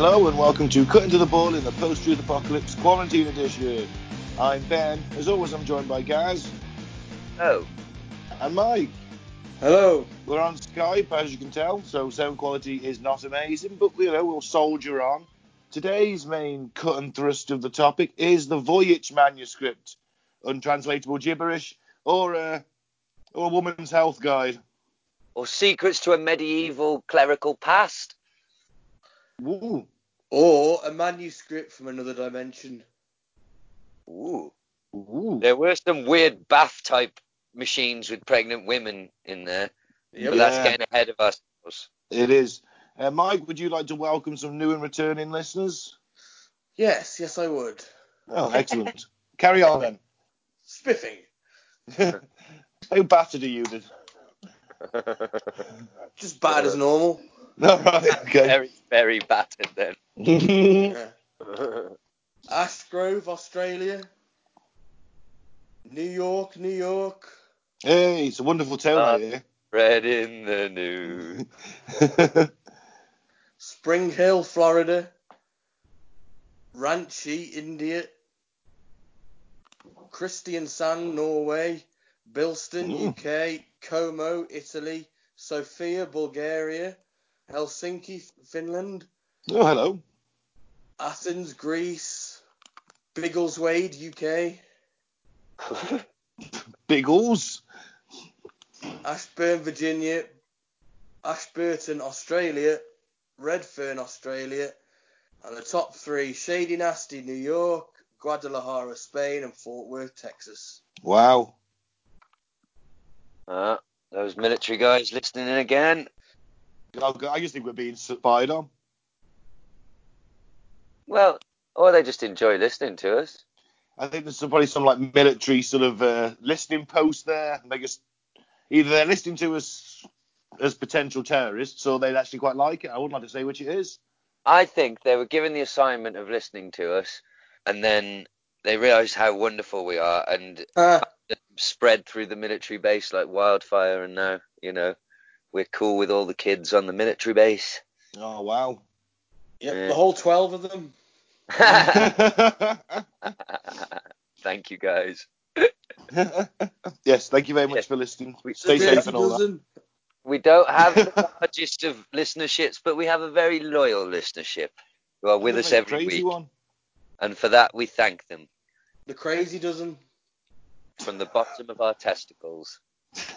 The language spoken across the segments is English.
Hello and welcome to Cutting Through the Bull in the Post-Truth Apocalypse Quarantine Edition. I'm Ben. As always, I'm joined by Gaz Oh, and Mike. Hello. We're on Skype, as you can tell, so sound quality is not amazing, but you know we'll soldier on. Today's main cut and thrust of the topic is the Voynich manuscript, untranslatable gibberish, or a, or a woman's health guide. or secrets to a medieval clerical past. Ooh, Or a manuscript from another dimension. Ooh. ooh. There were some weird bath type machines with pregnant women in there, Yep. but that's getting ahead of ourselves. It is. Uh, Mike, would you like to welcome some new and returning listeners? Yes, yes, I would. Oh, excellent. Carry on then. Spiffing. How battered are you then? Just bad as normal. No, right, okay. Very, very battered then. Yeah. Ashgrove, Australia. New York, New York. hey, it's a wonderful town Uh, out here. Read in the news. Spring Hill, Florida. Ranchi, India. Kristiansand, Norway. Bilston, Mm. UK. Como, Italy. Sofia, Bulgaria. Helsinki, Finland. oh, hello. Athens, Greece. Biggleswade, UK. Biggles. Ashburn, Virginia. Ashburton, Australia. Redfern, Australia. And the top three Schenectady, New York. Guadalajara, Spain. And Fort Worth, Texas. Wow. Ah, those military guys listening in again. I I just think we're being spied on. Well, or they just enjoy listening to us. I think there's probably some like military sort of uh, listening post there. They just either they're listening to us as potential terrorists, or they'd actually quite like it. I wouldn't like to say which it is. I think they were given the assignment of listening to us, and then they realised how wonderful we are, and Ah, spread through the military base like wildfire. And now, you know, we're cool with all the kids on the military base. Oh wow. yep, Yeah. the whole 12 of them. Thank you, guys. yes, thank you very much Yes. for listening. We- Stay safe and all that. We don't have the largest of listenerships, but we have a very loyal listenership who are with us every crazy week, one. and for that we thank them The crazy dozen. from the bottom of our testicles.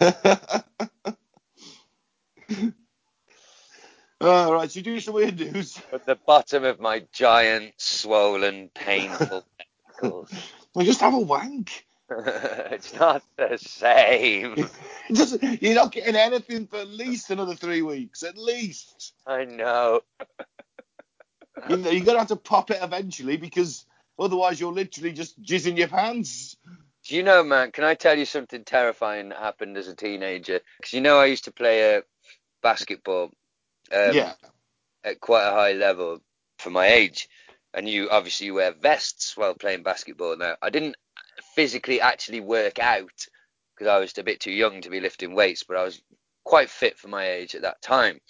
All right, so you do some weird news. From the bottom of my giant, swollen, painful testicles. Well, just have a wank. it's not the same. Doesn't- You're not getting anything for at least another three weeks. At least. I know. You know, you're gonna have to pop it eventually because otherwise you're literally just jizzing your pants. Do you know, man? Can I tell you something terrifying that happened as a teenager? Because you know, I used to play uh, basketball um, yeah. at quite a high level for my age, and you obviously you wear vests while playing basketball. Now, I didn't physically actually work out because I was a bit too young to be lifting weights, but I was quite fit for my age at that time.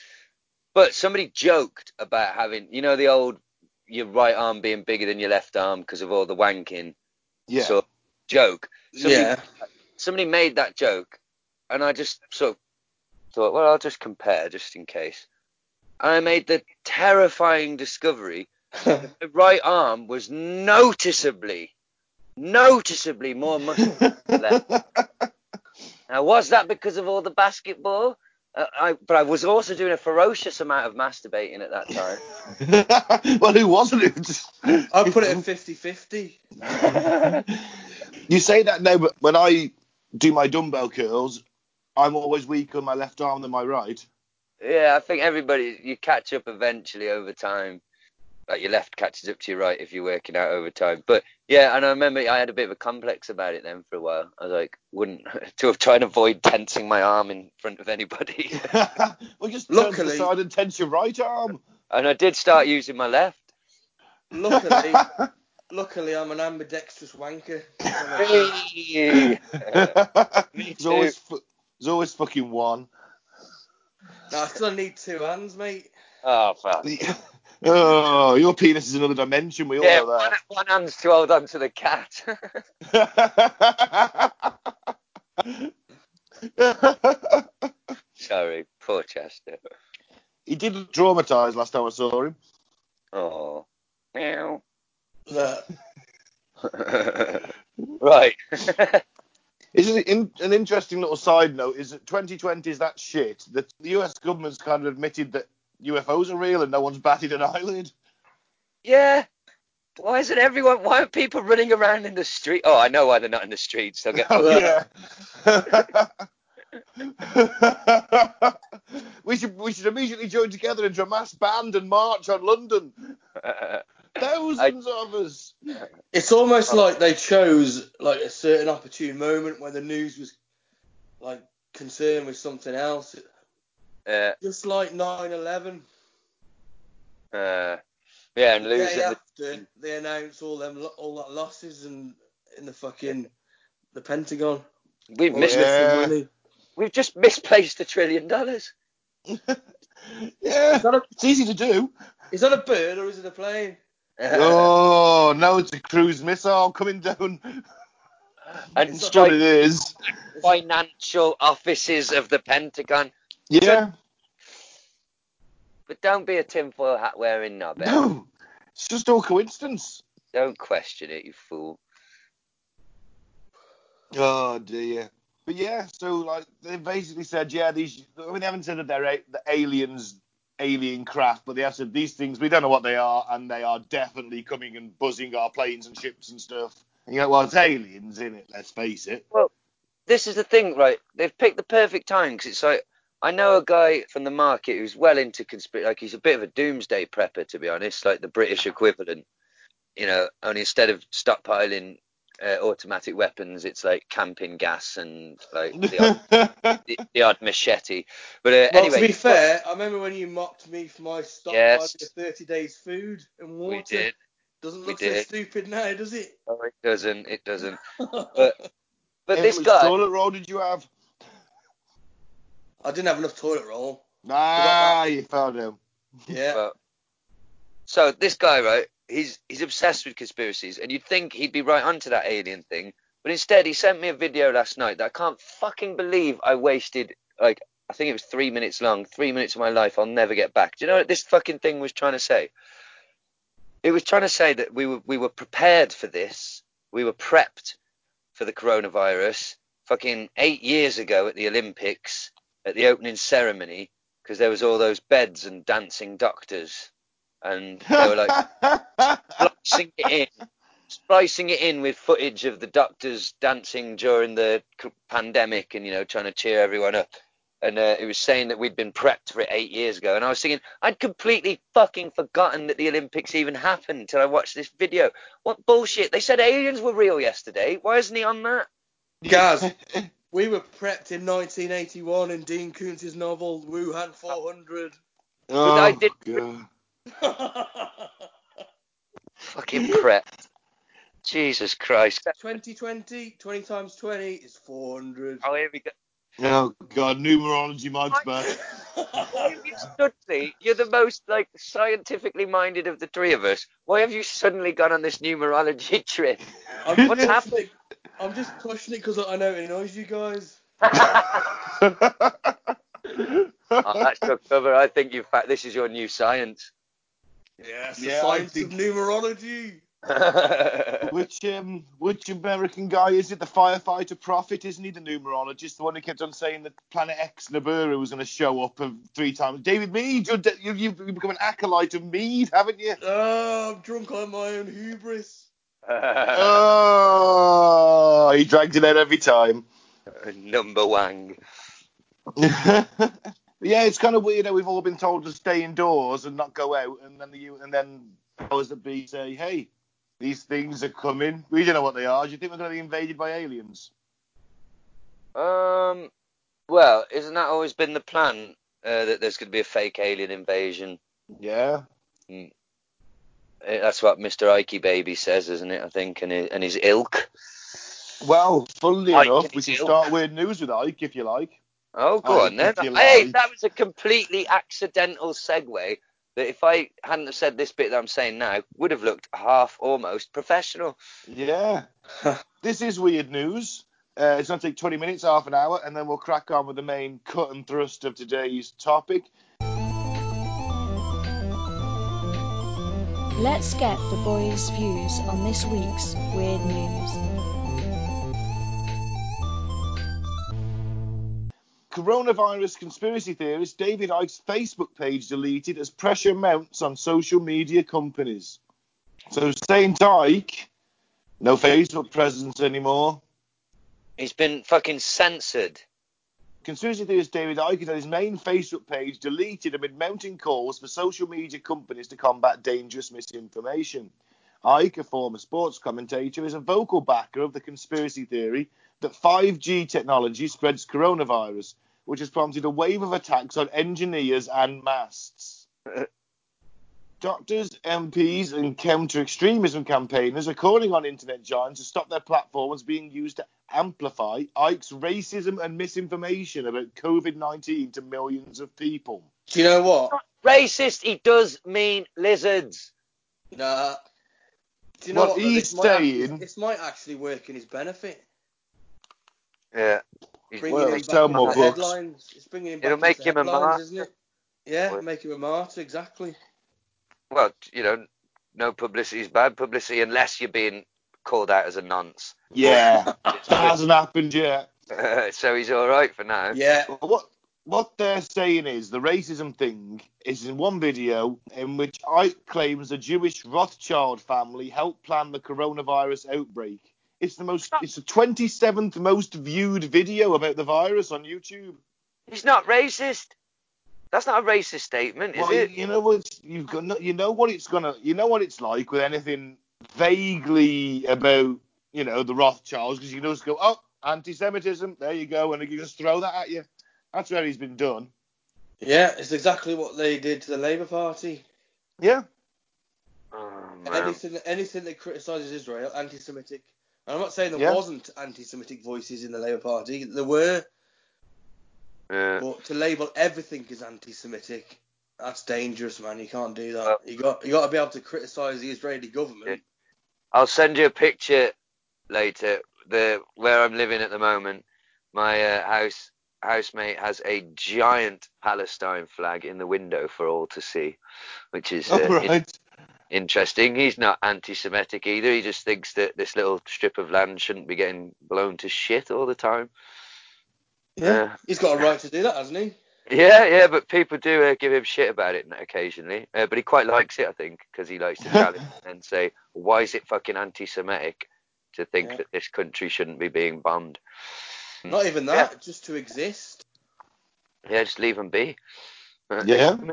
But somebody joked about having, you know, the old your right arm being bigger than your left arm because of all the wanking Yeah. sort of joke. Somebody, Yeah. somebody made that joke, and I just sort of thought, well, I'll just compare just in case. And I made the terrifying discovery the right arm was noticeably, noticeably more muscular than left. Now, was that because of all the basketball? Uh, I, but I was also doing a ferocious amount of masturbating at that time. well, who wasn't it? I put it at 50 50. you say that now, but when I do my dumbbell curls, I'm always weaker on my left arm than my right. Yeah, I think everybody you catch up eventually over time. like your left catches up to your right if you're working out over time. But yeah, and I remember I had a bit of a complex about it then for a while. I was like, wouldn't to have tried to avoid tensing my arm in front of anybody. well, just turn to the side and tense your right arm. and I did start using my left. Luckily, luckily, I'm an ambidextrous wanker. Hey. Me there's always fu- there's always fucking one. no, I still need two hands, mate. oh fuck. Oh, your penis is another dimension. We all Yeah, know one, that. one hand's too old on to the cat. Sorry, poor Chester. he did look traumatized last time I saw him. Oh. Meow. No. Is it in, an interesting little side note? Is that 2020 is that shit that the US government's kind of admitted that UFOs are real and no one's batted an eyelid. yeah. Why isn't everyone? Why are people running around in the street? Oh, I know why they're not in the streets. They'll get. Oh, yeah. we should we should immediately join together into a mass band and march on London. Thousands of us. It's almost like they chose like a certain opportune moment when the news was like concerned with something else. uh, Just like 9/11. uh, yeah, and The losing. day The, after they announced all them all that losses and in the fucking the Pentagon. we've All missed. the Yeah. money. We've just misplaced a trillion dollars. Yeah, Is that, a, it's easy to do. is that a bird or is it a plane? Oh, now it's a cruise missile coming down. and strike it is. financial offices of the Pentagon. Yeah. But don't be a tinfoil hat wearing knobhead. Eh? No, it's just all coincidence. Don't question it, you fool. Oh dear. But yeah, so like they basically said, yeah, these. I mean, they haven't said that they're a- the aliens, alien craft, but they have said these things. We don't know what they are, and they are definitely coming and buzzing our planes and ships and stuff. And you're like, well, it's aliens, in it. Let's face it. Well, this is the thing, right? They've picked the perfect time because it's like I know a guy from the market who's well into conspiracy. Like he's a bit of a doomsday prepper, to be honest, like the British equivalent. You know, only instead of stockpiling uh, automatic weapons, it's like camping gas and like the odd, the, the odd machete. But uh, Well, anyway, to be fair, I remember when you mocked me for my stock Yes. of 30 days food and water. we did. Doesn't We look so did. stupid now, does it? Oh, it doesn't. It doesn't. But How this much guy, toilet roll did you have? I didn't have enough toilet roll. Ah, you found him. Yeah. Well, so this guy, right? He's he's obsessed with conspiracies, and you'd think he'd be right onto that alien thing, but instead he sent me a video last night that I can't fucking believe I wasted. Like I think it was three minutes long, three minutes of my life I'll never get back. Do you know what this fucking thing was trying to say? It was trying to say that we were we were prepared for this, we were prepped for the coronavirus. Fucking eight years ago at the Olympics, at the opening ceremony, because there was all those beds and dancing doctors, and they were like splicing it in, splicing it in with footage of the doctors dancing during the pandemic, and you know trying to cheer everyone up. And uh, it was saying that we'd been prepped for it eight years ago, and I was thinking I'd completely fucking forgotten that the Olympics even happened until I watched this video. What bullshit? They said aliens were real yesterday. Why isn't he on that? Gaz, we were prepped in 1981 in Dean Koontz's novel Wuhan 400. oh, I did- God. Fucking prepped. Jesus Christ. 2020, 20 times 20 is 400. Oh, here we go. Oh God, numerology Mike's back. Why have you suddenly, you're the most like scientifically minded of the three of us. Why have you suddenly gone on this numerology trip? I'm, What's pushing happened? it, I'm just pushing it because I know it annoys you guys. Oh, that's your cover. I think you fact this is your new science. Yes, the Yeah, I science think- of numerology. which um, which American guy is it? The firefighter prophet, isn't he? The numerologist, the one who kept on saying that Planet X Nibiru was going to show up three times. David Meade, you're de- you, you've become an acolyte of Meade, haven't you? Oh, I'm drunk on my own hubris. Oh, he drags it out every time. Number one. yeah, it's kind of weird. How we've all been told to stay indoors and not go out, and then the and then powers that be say, hey, these things are coming. We don't know what they are. Do you think we're going to be invaded by aliens? Um, well, isn't that always been the plan uh, that there's going to be a fake alien invasion? Yeah. Uh, That's what Mr. Ikey Baby says, isn't it? I think, and his, and his ilk. Well, funnily Icke enough, we can ilk. start weird news with Icke if you like. Oh, go I on then. Hey, that was a completely accidental segue. That if I hadn't have said this bit that I'm saying now, would have looked half almost professional. Yeah. this is weird news. Uh, it's going to take 20 minutes, half an hour, and then we'll crack on with the main cut and thrust of today's topic. Let's get the boys' views on this week's weird news. Coronavirus conspiracy theorist David Icke's Facebook page deleted as pressure mounts on social media companies. So Saint Icke, no Facebook presence anymore. He's been fucking censored. Conspiracy theorist David Icke had his main Facebook page deleted amid mounting calls for social media companies to combat dangerous misinformation. Icke, a former sports commentator, is a vocal backer of the conspiracy theory that 5G technology spreads coronavirus, which has prompted a wave of attacks on engineers and masts. Doctors, MPs, and counter extremism campaigners are calling on internet giants to stop their platforms being used to amplify Icke's racism and misinformation about COVID 19 to millions of people. Do you know what? Racist, he does mean lizards. Nah. Do you know What what? he's this might actually- this might actually work in his benefit. Yeah. He's- Bringing Well, him back sell more books. headlines. It's bringing him back It'll into make him a martyr. isn't it? Yeah, Well- make him a martyr, exactly. well, you know, no publicity is bad publicity unless you're being called out as a nonce. Yeah, that hasn't happened yet. so he's all right for now. Yeah. What what they're saying is the racism thing is in one video in which Icke claims the Jewish Rothschild family helped plan the coronavirus outbreak. It's the most it's the 27th most viewed video about the virus on YouTube. He's not racist. That's not a racist statement, is well, it? you know what you've got no- you know what it's gonna you know what it's like with anything vaguely about you know the Rothschilds because you can just go oh anti-Semitism there you go and you just throw that at you. That's where he's been done. Yeah, it's exactly what they did to the Labour Party. Yeah. Oh, man. Anything, anything that criticises Israel, anti-Semitic. And I'm not saying there Yeah. wasn't anti-Semitic voices in the Labour Party. There were, Yeah. but to label everything as anti-Semitic, that's dangerous, man. You can't do that. Well- you got, you got to be able to criticise the Israeli government. I'll send you a picture later. The where I'm living at the moment, my uh, house housemate has a giant Palestine flag in the window for all to see, which is uh, All right. Interesting. He's not anti-Semitic either. He just thinks that this little strip of land shouldn't be getting blown to shit all the time. Yeah. He's got a right to do that, hasn't he? Yeah, yeah, but people do uh, give him shit about it occasionally. Uh, but he quite likes it, I think, because he likes to challenge and say, "Why is it fucking anti-Semitic to think Yeah. that this country shouldn't be being bombed?" Not even that, just to exist. Yeah, just leave them be. Uh, Yeah.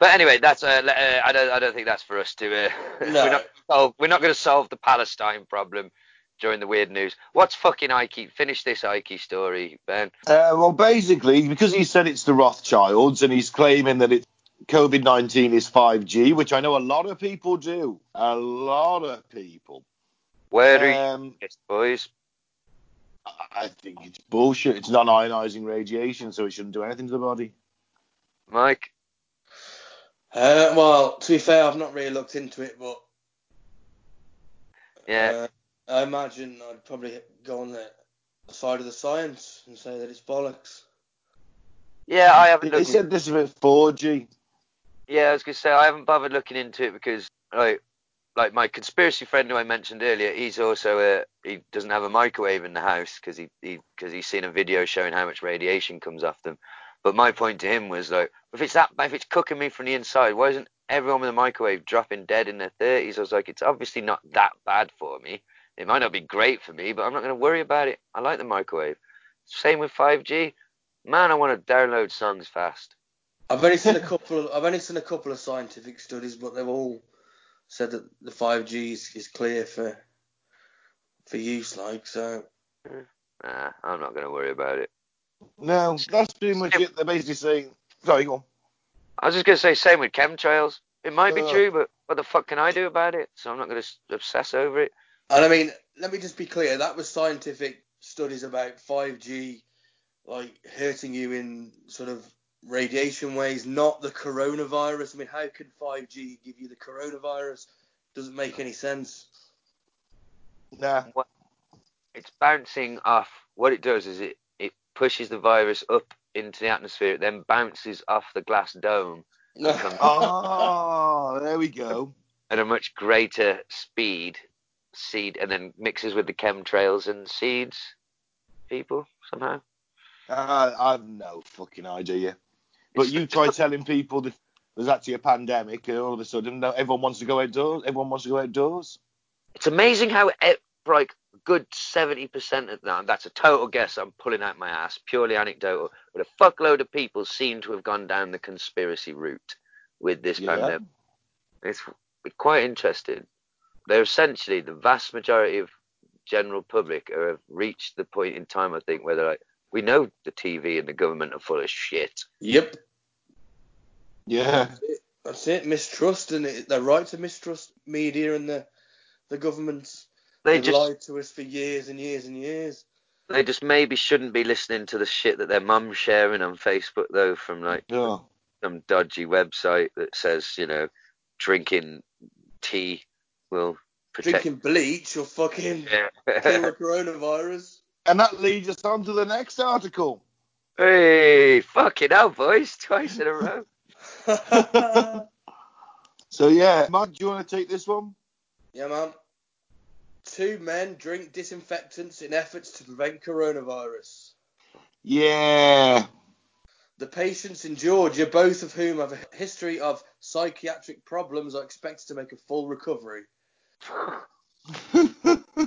But anyway, that's uh, uh, I don't I don't think that's for us to. Uh, No. we're not solve, we're not going to solve the Palestine problem during the weird news. What's fucking Icke? Finish this Icke story, Ben. Uh, well, basically, because he said it's the Rothschilds and he's claiming that it's COVID 19 is 5G, which I know a lot of people do. A lot of people. Where are you, Um, boys? I think it's bullshit. It's non ionizing radiation, so it shouldn't do anything to the body. Mike? Uh, well, to be fair, I've not really looked into it, but Yeah. uh, I imagine I'd probably go on the side of the science and say that it's bollocks. Yeah, I haven't They looked. said this is about 4G. Yeah, I was gonna say I haven't bothered looking into it because like like my conspiracy friend who I mentioned earlier, he's also a he doesn't have a microwave in the house because he he because he's seen a video showing how much radiation comes off them. But my point to him was like, if it's that if it's cooking me from the inside, why isn't everyone with a microwave dropping dead in their thirties? I was like, it's obviously not that bad for me. It might not be great for me, but I'm not going to worry about it. I like the microwave. Same with 5G. Man, I want to download songs fast. I've only seen a couple of I've only seen a couple of scientific studies, but they've all said that the 5G is, is clear for for use. Like so, Nah, I'm not going to worry about it. No, that's pretty much it. They're basically saying, sorry, go on. I was just going to say, same with chemtrails. It might be Uh. true, but what the fuck can I do about it? So I'm not going to obsess over it. and I mean, let me just be clear. That was scientific studies about 5G, like hurting you in sort of radiation ways, not the coronavirus. I mean, how can 5G give you the coronavirus? Doesn't make any sense. Nah. It's bouncing off. What it does is it, it pushes the virus up into the atmosphere. It then bounces off the glass dome Oh, there we go. at a much greater speed, seed, and then mixes with the chemtrails and seeds people somehow. Uh, I've no fucking idea. But you try telling people that there's actually a pandemic, and all of a sudden everyone wants to go outdoors. Everyone wants to go outdoors. It's amazing how like a good seventy percent of that. That's a total guess. I'm pulling out my ass, purely anecdotal. But a fuckload of people seem to have gone down the conspiracy route with this Yeah. pandemic. It's quite interesting. They're essentially the vast majority of general public are, have reached the point in time, I think, where they're like, we know the TV and the government are full of shit. Yep, Yeah. that's it. Mistrust, and it, they're right to mistrust media and the the governments. They They've just lied to us for years and years and years. they just maybe shouldn't be listening to the shit that their mum's sharing on Facebook though from like Yeah. some dodgy website that says, you know, drinking tea will protect. Drinking bleach or fucking kill Yeah. the coronavirus. And that leads us on to the next article. hey, fucking hell, boys, twice in a row. So yeah, Matt, do you want to take this one? yeah, man. Two men drink disinfectants in efforts to prevent coronavirus. Yeah. The patients in Georgia, both of whom have a history of psychiatric problems, are expected to make a full recovery.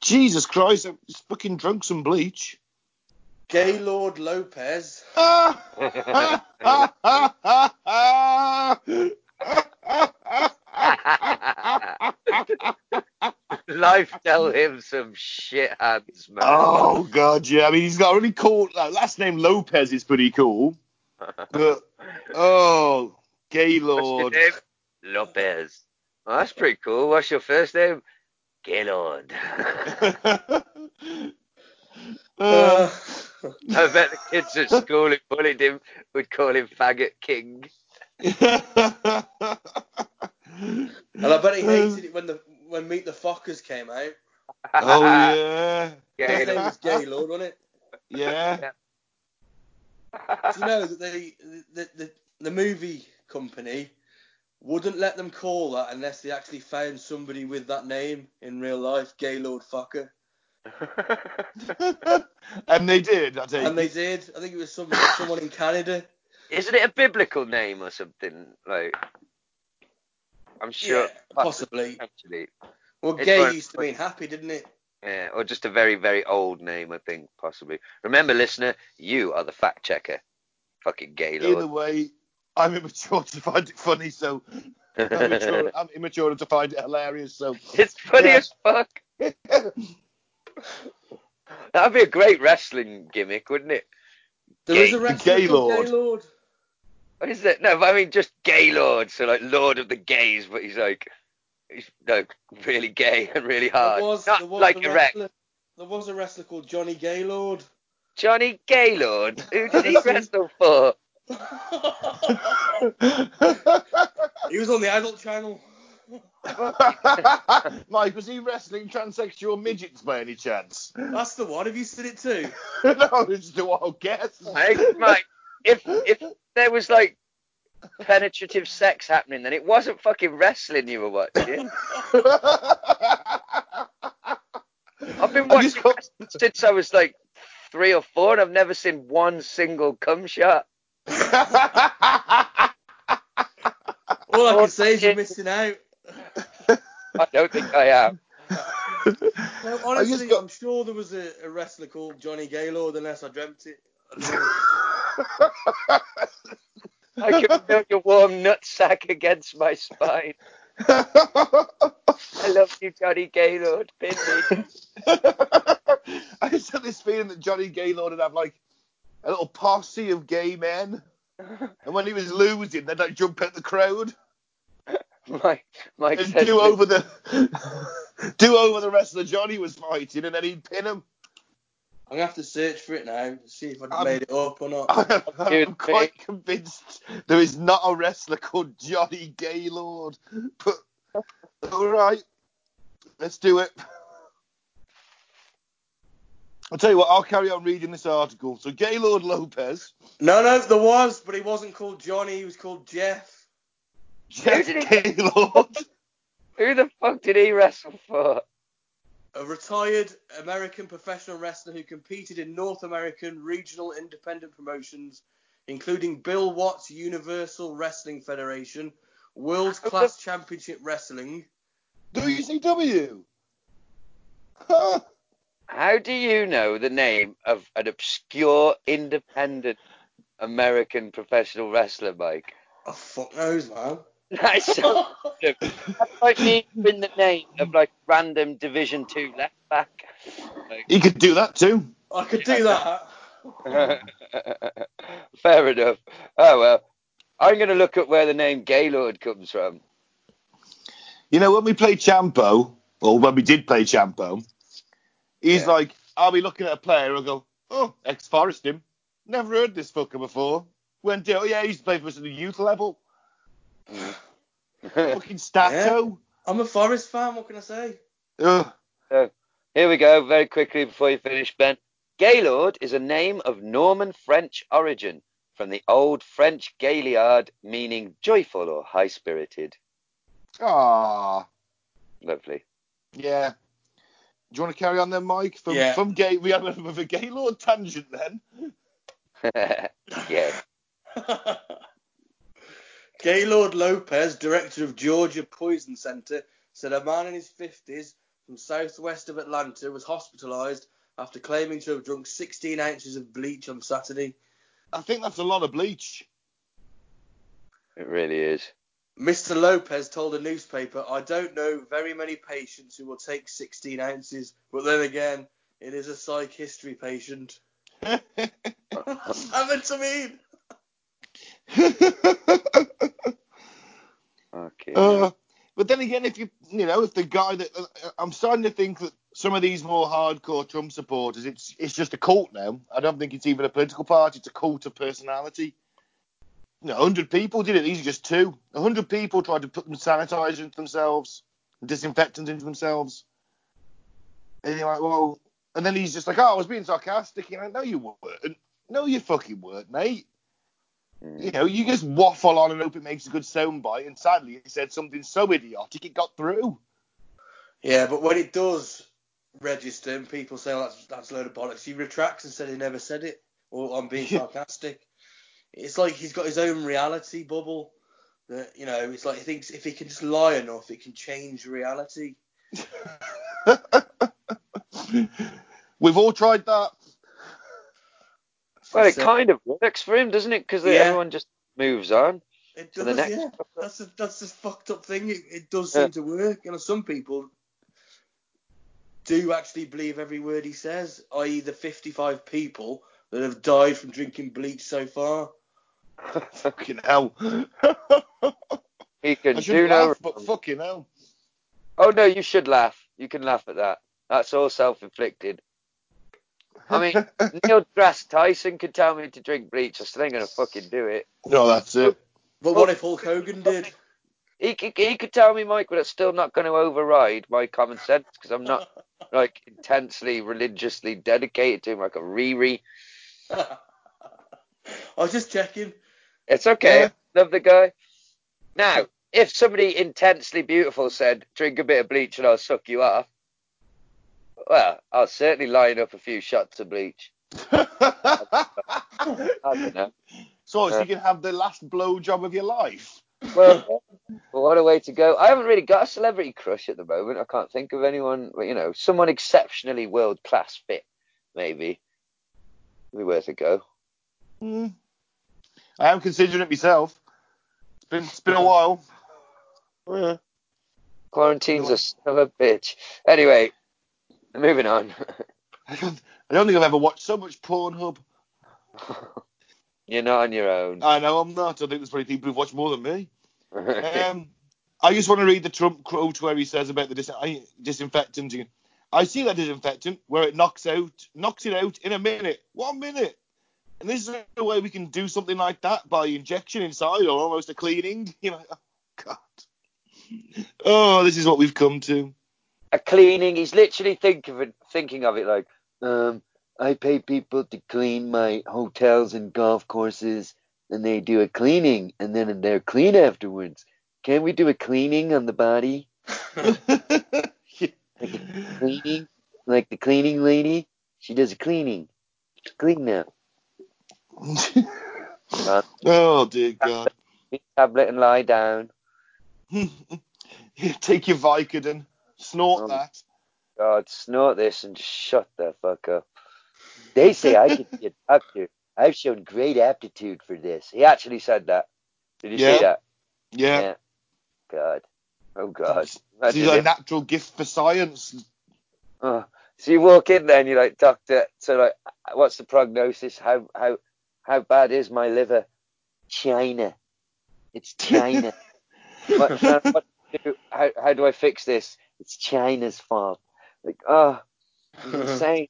Jesus Christ, I just fucking drunk some bleach. Gaylord Lopez, Life tell him some shit hands, man. oh god, yeah. I mean, he's got a really cool uh, last name. Lopez is pretty cool, but oh, What's Gaylord. your name? Lopez. Oh, that's pretty cool. What's your first name? Gaylord. Uh, I bet the kids at school who bullied him would call him Faggot King. and I bet he hated it when the when Meet the Fockers came out. oh yeah, His name was Gaylord, wasn't it? yeah. Do you know that they the, the the movie company wouldn't let them call that unless they actually found somebody with that name in real life, Gaylord Fucker. and they did. I take And they did. I think it was some someone in Canada. Isn't it a biblical name or something? Like, I'm sure. Yeah, possibly. Actually, Well, gay fine. used to mean happy, didn't it? yeah, or just a very, very old name, I think, possibly. Remember, listener, you are the fact checker. Fucking gay lord. Either way, I'm immature to find it funny, so I'm immature, I'm immature to find it hilarious. So it's funny Yeah. as fuck. That'd be a great wrestling gimmick, wouldn't it? There Gay- is a wrestler called Gaylord. Gaylord. What is it? No, but I mean just Gaylord, so like Lord of the Gays, but he's like, he's like really gay and really hard. There was, Not there was like a erect. wrestler. There was a wrestler called Johnny Gaylord. Johnny Gaylord. Who did he wrestle for? He was on the adult channel. Mike, was he wrestling transsexual midgets by any chance? That's the one. Have you seen it too? no, it's the wild guess. Hey, Mike, if if there was like penetrative sex happening, then it wasn't fucking wrestling you were watching. I've been watching got- wrestling since I was like three or four, and I've never seen one single cum shot. All I can say is you're missing out. I don't think I am. No, honestly, got- I'm sure there was a, a wrestler called Johnny Gaylord, unless I dreamt it. I don't know. I can feel your warm nutsack against my spine. I love you, Johnny Gaylord. Pin me. I just had this feeling that Johnny Gaylord would have like a little posse of gay men, and when he was losing, they'd like jump out the crowd Mike, Mike and said do over the do over the wrestler Johnny was fighting, and then he'd pin him. I'm gonna have to search for it now to see if I I'm- made it up or not. I'm Dude, quite convinced there is not a wrestler called Johnny Gaylord. But all right, let's do it. I'll tell you what, I'll carry on reading this article. So Gaylord Lopez, No, no, there was, but he wasn't called Johnny. He was called Jeff. Jeff Gaylord. Who the fuck did he wrestle for? A retired American professional wrestler who competed in North American regional independent promotions, including Bill Watts Universal Wrestling Federation, World Class Championship Wrestling. WCW. Huh. How do you know the name of an obscure independent American professional wrestler, Mike? Oh, fuck knows, man. That's so That's like me in the name of like random Division Two left back. He could do that too. I could do that. Fair enough. Oh well, I'm going to look at where the name Gaylord comes from. You know, when we played Champo, or when we did play Champo, he's Yeah. like, I'll be looking at a player, I'll go, oh, ex-Forest him. Never heard this fucker before. Went to, oh yeah, he used to play for us at the youth level. Fucking Stato. I'm a Forest fan. What can I say? Ugh. Here we go, very quickly before you finish, Ben. Gaylord is a name of Norman French origin, from the old French Gaillard, meaning joyful or high spirited. Ah, Lovely. yeah. Do you want to carry on then, Mike? From, Yeah. from gay, we had a bit a Gaylord tangent then. yeah. Gaylord Lopez, director of Georgia Poison Center, said a man in his 50s from southwest of Atlanta was hospitalized after claiming to have drunk 16 ounces of bleach on Saturday. I think that's a lot of bleach. It really is. Mr. Lopez told a newspaper, I don't know very many patients who will take 16 ounces, but then again, it is a psych history patient. What's that meant to mean? Okay. Uh, but then again, if you you know, if the guy that uh, I'm starting to think that some of these more hardcore Trump supporters, it's it's just a cult now. I don't think it's even a political party; it's a cult of personality. You know, 100 people did it. These are just two. 100 people tried to put them sanitizer into themselves, disinfectant into themselves. And you're like, well, and then he's just like, oh, I was being sarcastic. You know, no, you weren't. No, you fucking weren't, mate. You know, you just waffle on and hope it makes a good soundbite, and sadly, he said something so idiotic it got through. Yeah, but when it does register and people say, oh, that's, that's a load of bollocks, he retracts and said he never said it, or I'm being sarcastic. It's like he's got his own reality bubble. That you know, it's like he thinks if he can just lie enough, it can change reality. We've all tried that. Well, it So- uh, kind of works for him, doesn't it? Because Yeah. everyone just moves on. It to the does, next yeah. fucker. That's a, that's a fucked up thing. It, it does Yeah. seem to work. You know, some people do actually believe every word he says, i.e., the 55 people that have died from drinking bleach so far. Fucking hell. He I can do shouldn't no laugh, but fucking hell. Oh no, you should laugh. You can laugh at that. That's all self-inflicted. I mean, Neil deGrasse Tyson could tell me to drink bleach. I still ain't gonna fucking do it. no, that's it. But what if Hulk Hogan did? He could, he could tell me, Mike, but it's still not going to override my common sense because I'm not like intensely religiously dedicated to him like a Riri. I was just checking. It's okay. Yeah. Love the guy. Now, if somebody intensely beautiful said, drink a bit of bleach and I'll suck you off, well, I'll certainly line up a few shots of bleach. I don't know. so, so Uh. you can have the last blow job of your life. Well, well, what a way to go. I haven't really got a celebrity crush at the moment. I can't think of anyone, you know, someone exceptionally world class fit, maybe. Be worth a go. Hmm. I am considering it myself. It's been, it's been a while. Yeah. Quarantine's a son of a bitch. Anyway, moving on. I don't, I don't think I've ever watched so much Pornhub. You're not on your own. I know I'm not. I think there's probably people who've watched more than me. Um, I just want to read the Trump quote where he says about the dis- I- disinfectant. I see that disinfectant where it knocks out, knocks it out in a minute, one minute. And this is a way we can do something like that by injection inside or almost a cleaning. You know, oh, God. Oh, this is what we've come to. A cleaning. He's literally think of it, thinking of it like, um, I pay people to clean my hotels and golf courses, and they do a cleaning, and then they're clean afterwards. Can we do a cleaning on the body? Like a cleaning, like the cleaning lady. She does a cleaning. Clean now. Oh dear God. tablet and lie down. Take your Vicodin, snort Um, that. God, snort this and shut the fuck up. They say I could be a doctor. I've shown great aptitude for this. He actually said that. Did you Yeah. see that? Yeah. God. Oh God. This is a natural gift for science. oh. So you walk in there and you're like, doctor. So like, what's the prognosis? How how how bad is my liver? China. It's China. what, what do, how how do I fix this? It's China's fault. Like, oh, insane.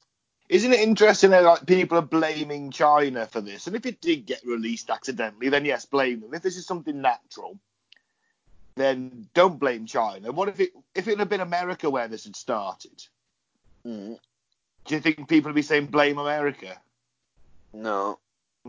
Isn't it interesting that like people are blaming China for this? And if it did get released accidentally, then yes, blame them. If this is something natural, then don't blame China. What if it if it had been America where this had started? Mm, Do you think people would be saying blame America? no.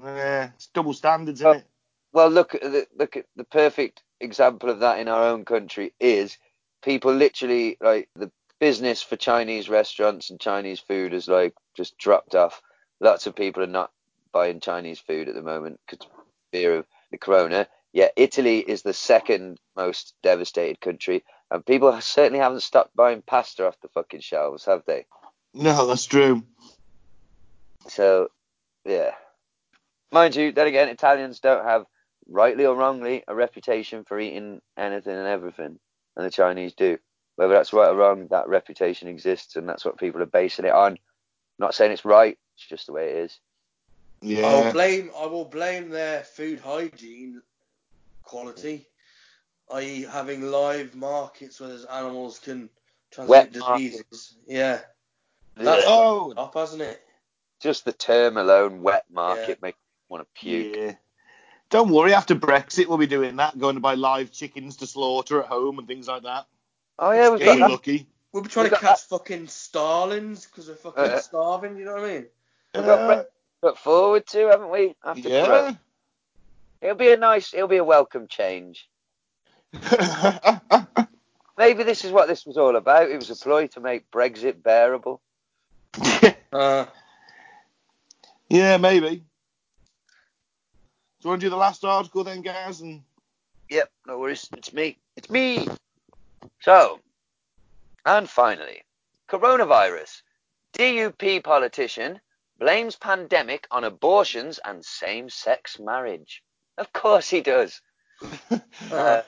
Eh, it's double standards, isn't Oh. it? Well, look at the look at the perfect example of that in our own country is people literally like the business for Chinese restaurants and Chinese food has like just dropped off. Lots of people are not buying Chinese food at the moment because fear of the corona. Yet Italy is the second most devastated country, and people certainly haven't stopped buying pasta off the fucking shelves, have they? No, that's true. So, yeah. Mind you, then again, Italians don't have, rightly or wrongly, a reputation for eating anything and everything, and the Chinese do. Whether that's right or wrong, that reputation exists, and that's what people are basing it on. not saying it's right, it's just the way it is. Yeah. I will blame I will blame their food hygiene quality, i.e. having live markets where those animals can Wet transmit diseases. Yeah, that's Oh, up, hasn't it? Just the term alone, wet market, Yeah. makes me want to puke. yeah. Don't worry. After Brexit, we'll be doing that, going to buy live chickens to slaughter at home and things like that. Oh, yeah, we've Get got that. lucky. We'll be trying We to got catch fucking starlings because we're fucking Uh, starving. You know what I mean? We've got Uh, Look forward to, haven't we? After yeah. Corona. It'll be a nice, it'll be a welcome change. Maybe this is what this was all about. It was a ploy to make Brexit bearable. Uh, yeah, maybe. Do you want to do the last article then, guys? And Yep, no worries. It's me. It's me. So, and finally, coronavirus. DUP politician blames pandemic on abortions and same-sex marriage. Of course he does. Uh,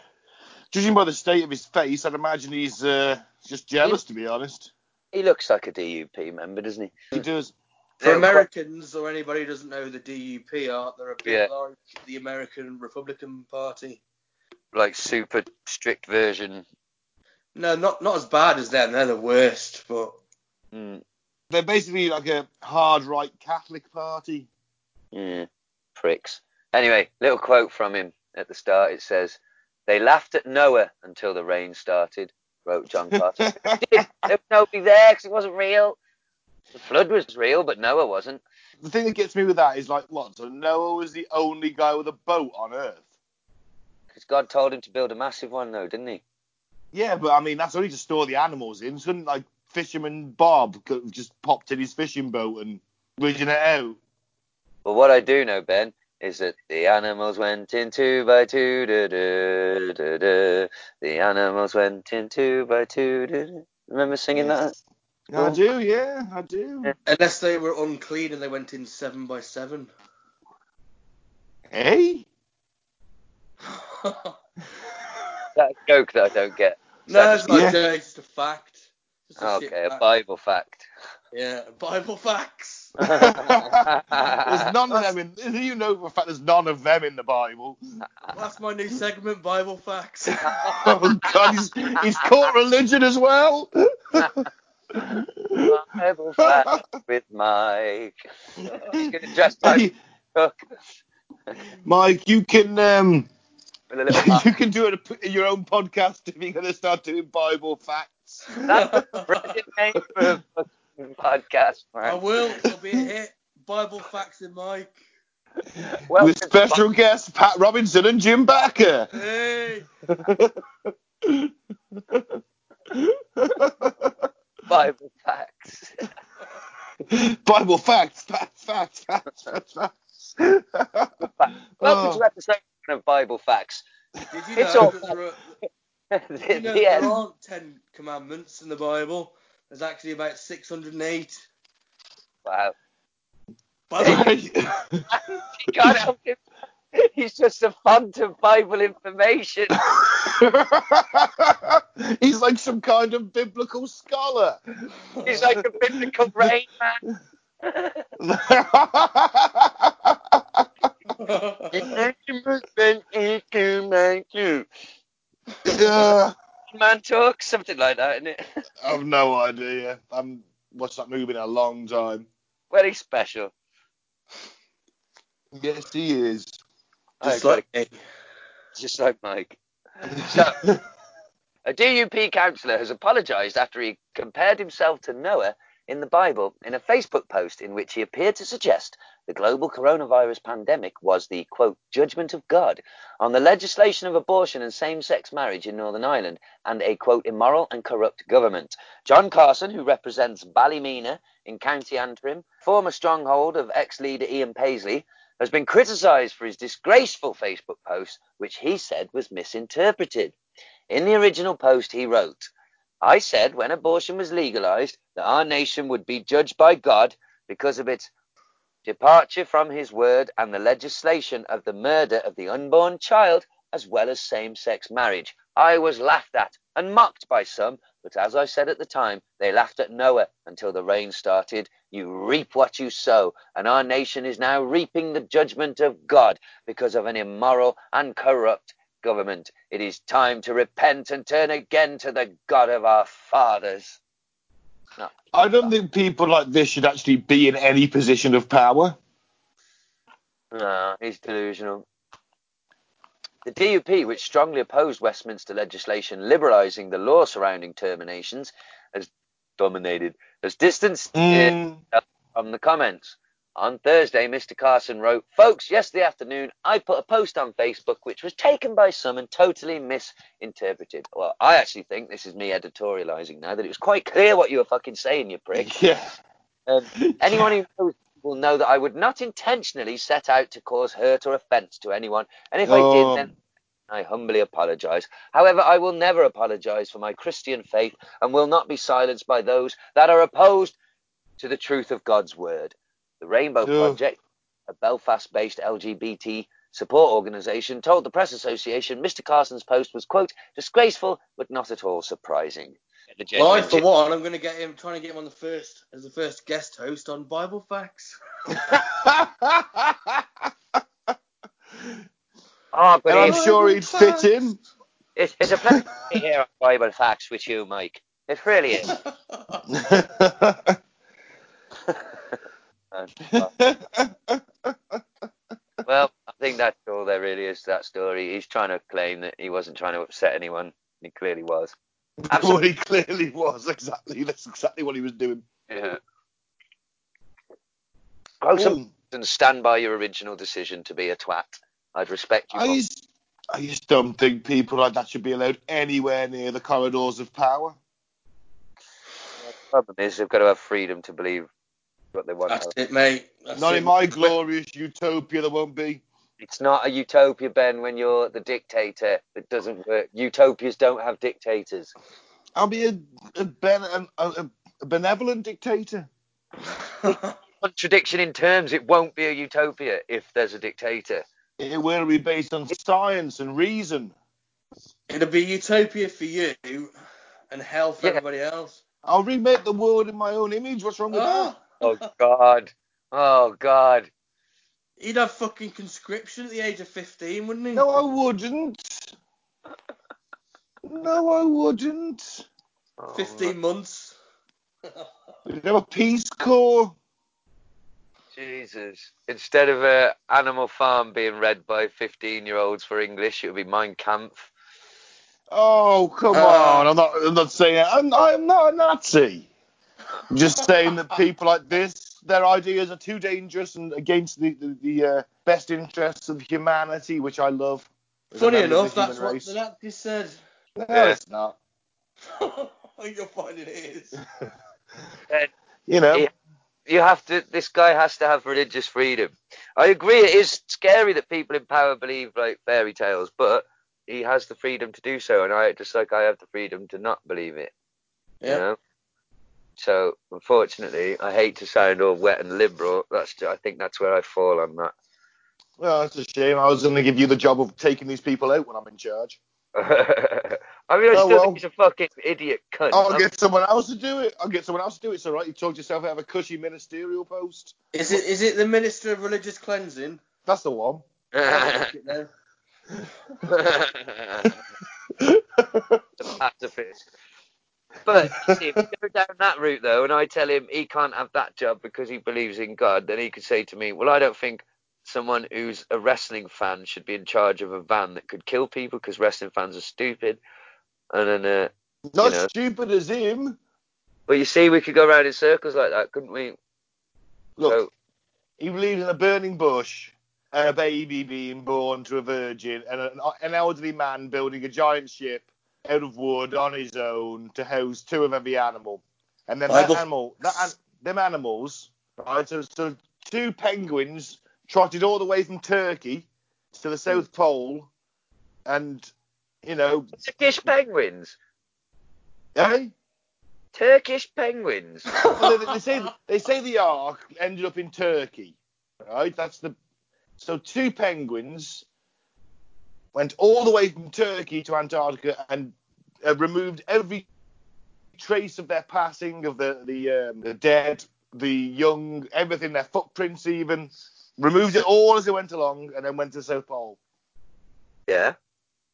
judging by the state of his face, I'd imagine he's uh, just jealous, to be honest. he looks like a DUP member, doesn't he? He does. For Yeah, Americans or anybody who doesn't know who the DUP are, they're a bit Yeah. like the American Republican Party. Like super strict version. No, not not as bad as them. They're the worst, but Mm, They're basically like a hard right Catholic party. yeah, pricks. Anyway, little quote from him at the start. It says, "They laughed at Noah until the rain started," wrote John Carter. There was nobody there because it wasn't real. The flood was real, but Noah wasn't. the thing that gets me with that is like, what? So Noah was the only guy with a boat on Earth. Because God told him to build a massive one, though, didn't he? Yeah, but I mean, that's only to store the animals in. Couldn't like fisherman Bob could have just popped in his fishing boat and ridden it out? But what I do know, Ben, is that the animals went in two by two. Da, da, da, da. The animals went in two by two. Da, da. Remember singing that? I oh. do, yeah, I do. Unless they were unclean and they went in seven by seven. Hey? That joke that I don't get. No, it's not Yeah. a joke, it's just a fact. Just a shit Okay, a fact. Bible fact. Yeah, Bible facts. there's none of them in. You know for a fact there's none of them in the Bible. That's my new segment, Bible facts. Oh God, he's, he's caught religion as well. Bible fact with Mike. He's gonna dress like Cook Mike, you can um, with a little. you can do it your own podcast if you're gonna start doing Bible facts. That's a brilliant name for a fucking podcast, I will. It'll be a hit. Bible facts and Mike. Well, With special guests Pat Robinson and Jim Bakker. Hey. Bible facts. Bible facts, facts, facts, facts, facts, facts. Welcome Oh. to episode one of Bible facts. Did you It's know all- that there, Did you know the there aren't ten commandments in the Bible? There's actually about 608. Wow. Bible, You can't help him. He's just a font of Bible information. He's like some kind of biblical scholar. He's like a biblical rain man. yeah, Man talk, something like that, isn't it? I've no idea. I'm watched that movie in a long time. Very special. Yes, he is. Just like me. just like Mike. So, a DUP councillor has apologised after he compared himself to Noah in the Bible in a Facebook post in which he appeared to suggest the global coronavirus pandemic was the quote judgment of God on the legislation of abortion and same-sex marriage in Northern Ireland and a quote immoral and corrupt government. John Carson, who represents Ballymena in County Antrim, former stronghold of ex-leader Ian Paisley, has been criticised for his disgraceful Facebook post, which he said was misinterpreted. In the original post, he wrote, I said when abortion was legalised that our nation would be judged by God because of its departure from his word and the legislation of the murder of the unborn child as well as same sex marriage. I was laughed at and mocked by some, but as I said at the time, they laughed at Noah until the rain started. You reap what you sow, and our nation is now reaping the judgment of God because of an immoral and corrupt government. It is time to repent and turn again to the God of our fathers. I don't think people like this should actually be in any position of power. No, he's delusional. The DUP, which strongly opposed Westminster legislation liberalising the law surrounding terminations, has dominated, has distanced Mm. from the comments. On Thursday, Mr. Carson wrote, Folks, yesterday afternoon, I put a post on Facebook which was taken by some and totally misinterpreted. Well, I actually think this is me editorialising now, that it was quite clear what you were fucking saying, you prick. Yeah. Um, anyone who knows will know that I would not intentionally set out to cause hurt or offence to anyone, and if I Um, did, then I humbly apologise. However, I will never apologise for my Christian faith and will not be silenced by those that are opposed to the truth of God's word. The Rainbow. Project, a Belfast based LGBT support organisation, told the Press Association Mr. Carson's post was, quote, disgraceful but not at all surprising. The Well, I, for one, I'm going to get him, trying to get him on the first, as the first guest host on Bible Facts. Oh, but and I'm sure he'd fit in. it's, it's a pleasure to be here on Bible Facts with you, Mike. It really is. Well, I think that's all there really is to that story. He's trying to claim that he wasn't trying to upset anyone. and He clearly was. Well, he clearly was exactly. That's exactly what he was doing. Yeah. Grow some and stand by your original decision to be a twat. I'd respect you. I just, I just don't think people like that should be allowed anywhere near the corridors of power. The problem is they've got to have freedom to believe what they want. That's it, mate. That's Not it. in my glorious utopia, there won't be. It's not a utopia, Ben, when you're the dictator. It doesn't work. Utopias don't have dictators. I'll be a, a, ben, a, a, a benevolent dictator. Contradiction in terms, it won't be a utopia if there's a dictator. It will be based on science and reason. It'll be a utopia for you and hell for Yeah. everybody else. I'll remake the world in my own image. What's wrong with Oh, Oh God. Oh God. He'd have fucking conscription at the age of 15, wouldn't he? No, I wouldn't. No, I wouldn't. Oh, 15 months. We'd have a peace corps. Jesus. Instead of a Animal Farm being read by 15 year olds for English, it would be Mein Kampf. Oh, come Uh, on. I'm not, I'm not saying I'm, I'm not a Nazi. I'm just saying that people like this, their ideas are too dangerous and against the, the, the uh, best interests of humanity, which I love. Funny enough, that's human what race. the Nazis said. No, Yeah. it's not. You'll find it is. You know, Yeah. You have to. This guy has to have religious freedom. I agree. It is scary that people in power believe like fairy tales, but he has the freedom to do so, and I just like I have the freedom to not believe it. You Yeah. know. So unfortunately, I hate to sound all wet and liberal. That's I think that's where I fall on that. well, that's a shame. I was going to give you the job of taking these people out when I'm in charge. I mean, I Oh, still well. think he's a fucking idiot cunt. I'll I'm- get someone else to do it. I'll get someone else to do it. It's all right. You talked yourself out of a cushy ministerial post. Is it is it the Minister of Religious Cleansing? That's the one. I'll take it now. the pacifist. But see, if we go down that route though, and I tell him he can't have that job because he believes in God, then he could say to me, "Well, I don't think someone who's a wrestling fan should be in charge of a van that could kill people because wrestling fans are stupid." And then, uh, Not You know. stupid as him. but you see, we could go around in circles like that, couldn't we? Look, So, he believes in a burning bush and a baby being born to a virgin and an, an elderly man building a giant ship out of wood on his own to house two of every animal. And then that Bible- animal, that an, them animals, right? So, so two penguins trotted all the way from Turkey to the South Pole, and you know, Turkish penguins. eh? Turkish penguins. well, they, they say they say the ark ended up in Turkey, right? That's the so two penguins went all the way from Turkey to Antarctica and uh, removed every trace of their passing of the the, um, the dead, the young, everything, their footprints even. Removed it all as they went along, and then went to South Pole. Yeah,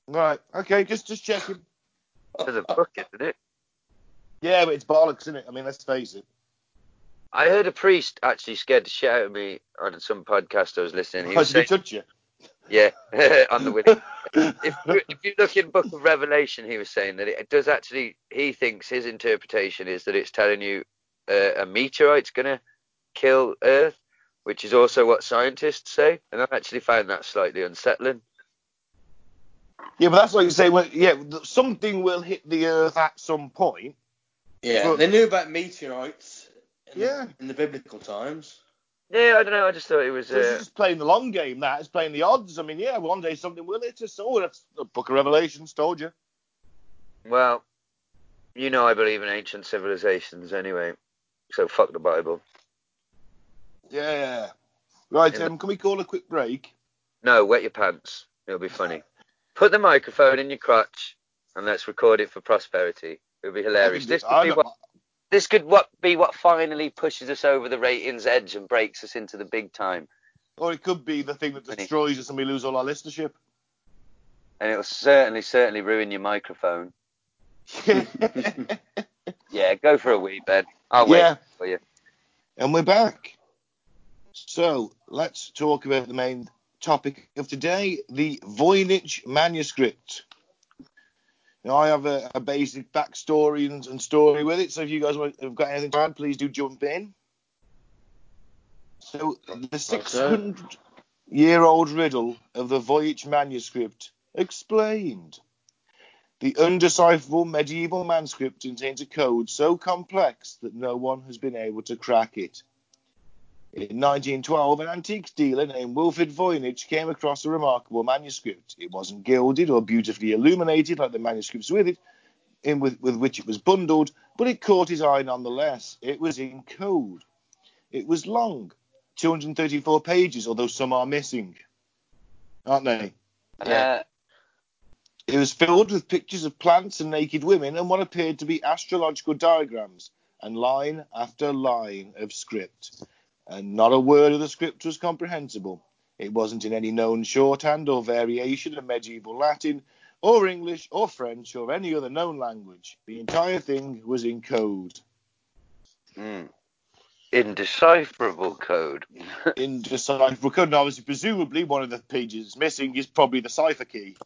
Right. Okay. Just just checking. for the book, isn't it? Yeah, but it's bollocks, isn't it? I mean, let's face it. I heard a priest actually scared the shit out of me on some podcast I was listening. He was he saying, you? Yeah, on the willing. If you, if you look in Book of Revelation, he was saying that it does actually. He thinks his interpretation is that it's telling you uh, a meteorite's gonna kill Earth, which is also what scientists say, and I actually found that slightly unsettling. Yeah, but that's what you say. Well, yeah, something will hit the Earth at some point. Yeah, But- they knew about meteorites in, Yeah. the, in the biblical times. Yeah, I don't know. I just thought it was. It's Uh, just playing the long game. That it's playing the odds. I mean, yeah, one day something will hit us. Oh, that's the Book of Revelations told you. well, you know, I believe in ancient civilizations anyway, so fuck the Bible. Yeah. Right, the- um, can we call a quick break? No, wet your pants. It'll be funny. Put the microphone in your crotch and let's record it for prosperity. It'll be hilarious. This could be what this could what be what finally pushes us over the ratings edge and breaks us into the big time. Or it could be the thing that destroys us and we lose all our listenership. And it'll certainly, certainly ruin your microphone. Yeah, go for a wee, Ben. I'll wait Yeah. for you. And we're back. So let's talk about the main topic of today the Voynich manuscript. Now, I have a, a basic backstory and, and story with it, so if you guys have got anything to add, please do jump in. So, the 600 year old riddle of the Voynich manuscript explained. The undecipherable medieval manuscript contains a code so complex that no one has been able to crack it. In 1912, an antiques dealer named Wilfred Voynich came across a remarkable manuscript. It wasn't gilded or beautifully illuminated like the manuscripts with it, in with, with which it was bundled, but it caught his eye nonetheless. It was in code. It was long, 234 pages, although some are missing, aren't they? Yeah. Uh, It was filled with pictures of plants and naked women and what appeared to be astrological diagrams and line after line of script. And not a word of the script was comprehensible. It wasn't in any known shorthand or variation of medieval Latin or English or French or any other known language. The entire thing was in code. Mm. Indecipherable code. Indecipherable code. And obviously, presumably, one of the pages missing is probably the cipher key.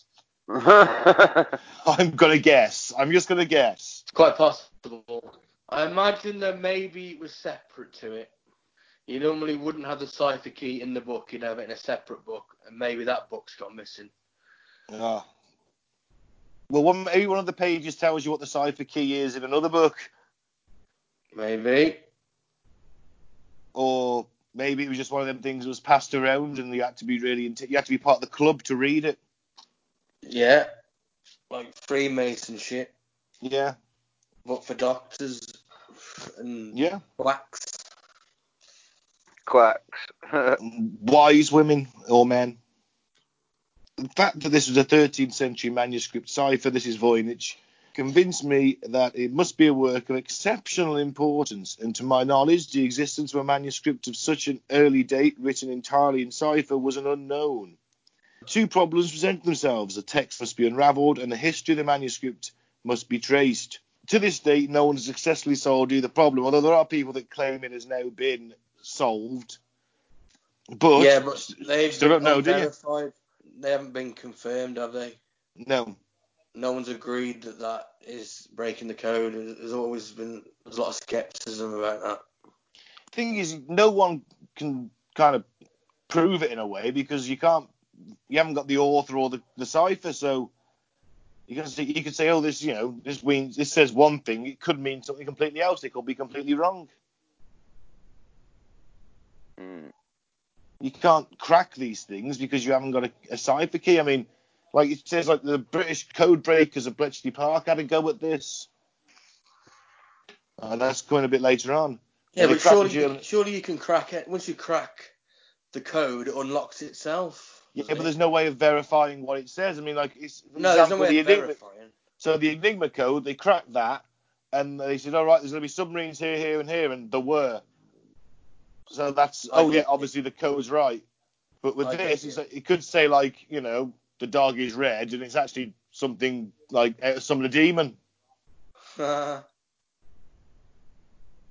I'm gonna guess. I'm just gonna guess. It's quite possible. I imagine that maybe it was separate to it. You normally wouldn't have the cipher key in the book, you'd have it in a separate book, and maybe that book's got missing. Ah. Well, one, maybe one of the pages tells you what the cipher key is in another book, Maybe. or maybe it was just one of them things that was passed around and you had to be really into, you had to be part of the club to read it. Yeah. Like Freemason shit, Yeah, but for doctors and yeah. quacks. Quacks. Wise women or men. The fact that this was a 13th century manuscript cipher, this is Voynich, convinced me that it must be a work of exceptional importance, and to my knowledge, the existence of a manuscript of such an early date written entirely in cipher was an unknown. Two problems present themselves the text must be unravelled, and the history of the manuscript must be traced. To this date, no one has successfully solved either problem, although there are people that claim it has now been solved. But, yeah, but they've don't know, do you? They haven't been confirmed, have they? no, No one's agreed that that is breaking the code. There's always been there's a lot of skepticism about that. thing is, no one can kind of prove it in a way because you can't, you haven't got the author or the, the cipher, so you can say, you could say, oh, this, you know, this means this says one thing, it could mean something completely else. It could be completely wrong. Mm. You can't crack these things because you haven't got a, a cipher key. I mean, like it says, like the British code breakers of Bletchley Park had a go at this. Uh, that's coming a bit later on. Yeah, but surely, German- surely you can crack it. Once you crack the code, it unlocks itself. Yeah, doesn't but there's no way of verifying what it says. I mean, like, it's, no, there's no way the of Enigma- verifying. So the Enigma code, they cracked that, and they said, all right, there's going to be submarines here, here, and here, and there were. So that's, I oh yeah, obviously the code's right. But with I this, you. it's like, it could say like, you know, the dog is red, and it's actually something like out of some of the demon.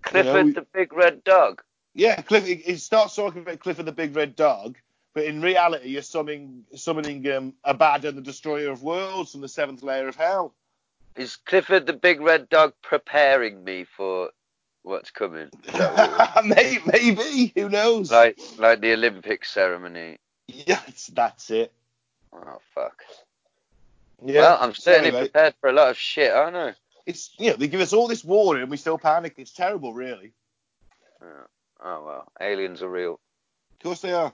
Clifford we- the big red dog. Yeah, Cliff. It, it starts talking about Clifford the Big Red Dog, but in reality, you're summoning summoning um, Abaddon, the Destroyer of Worlds, from the seventh layer of hell. Is Clifford the big red dog preparing me for what's coming? Is that what maybe, maybe, who knows? like like the Olympic ceremony. yes, that's it. Oh fuck. Yeah. Well, I'm certainly prepared for a lot of shit, aren't I? it's you know they give us all this warning and we still panic. It's terrible, really. Oh well, aliens are real. Of course they are.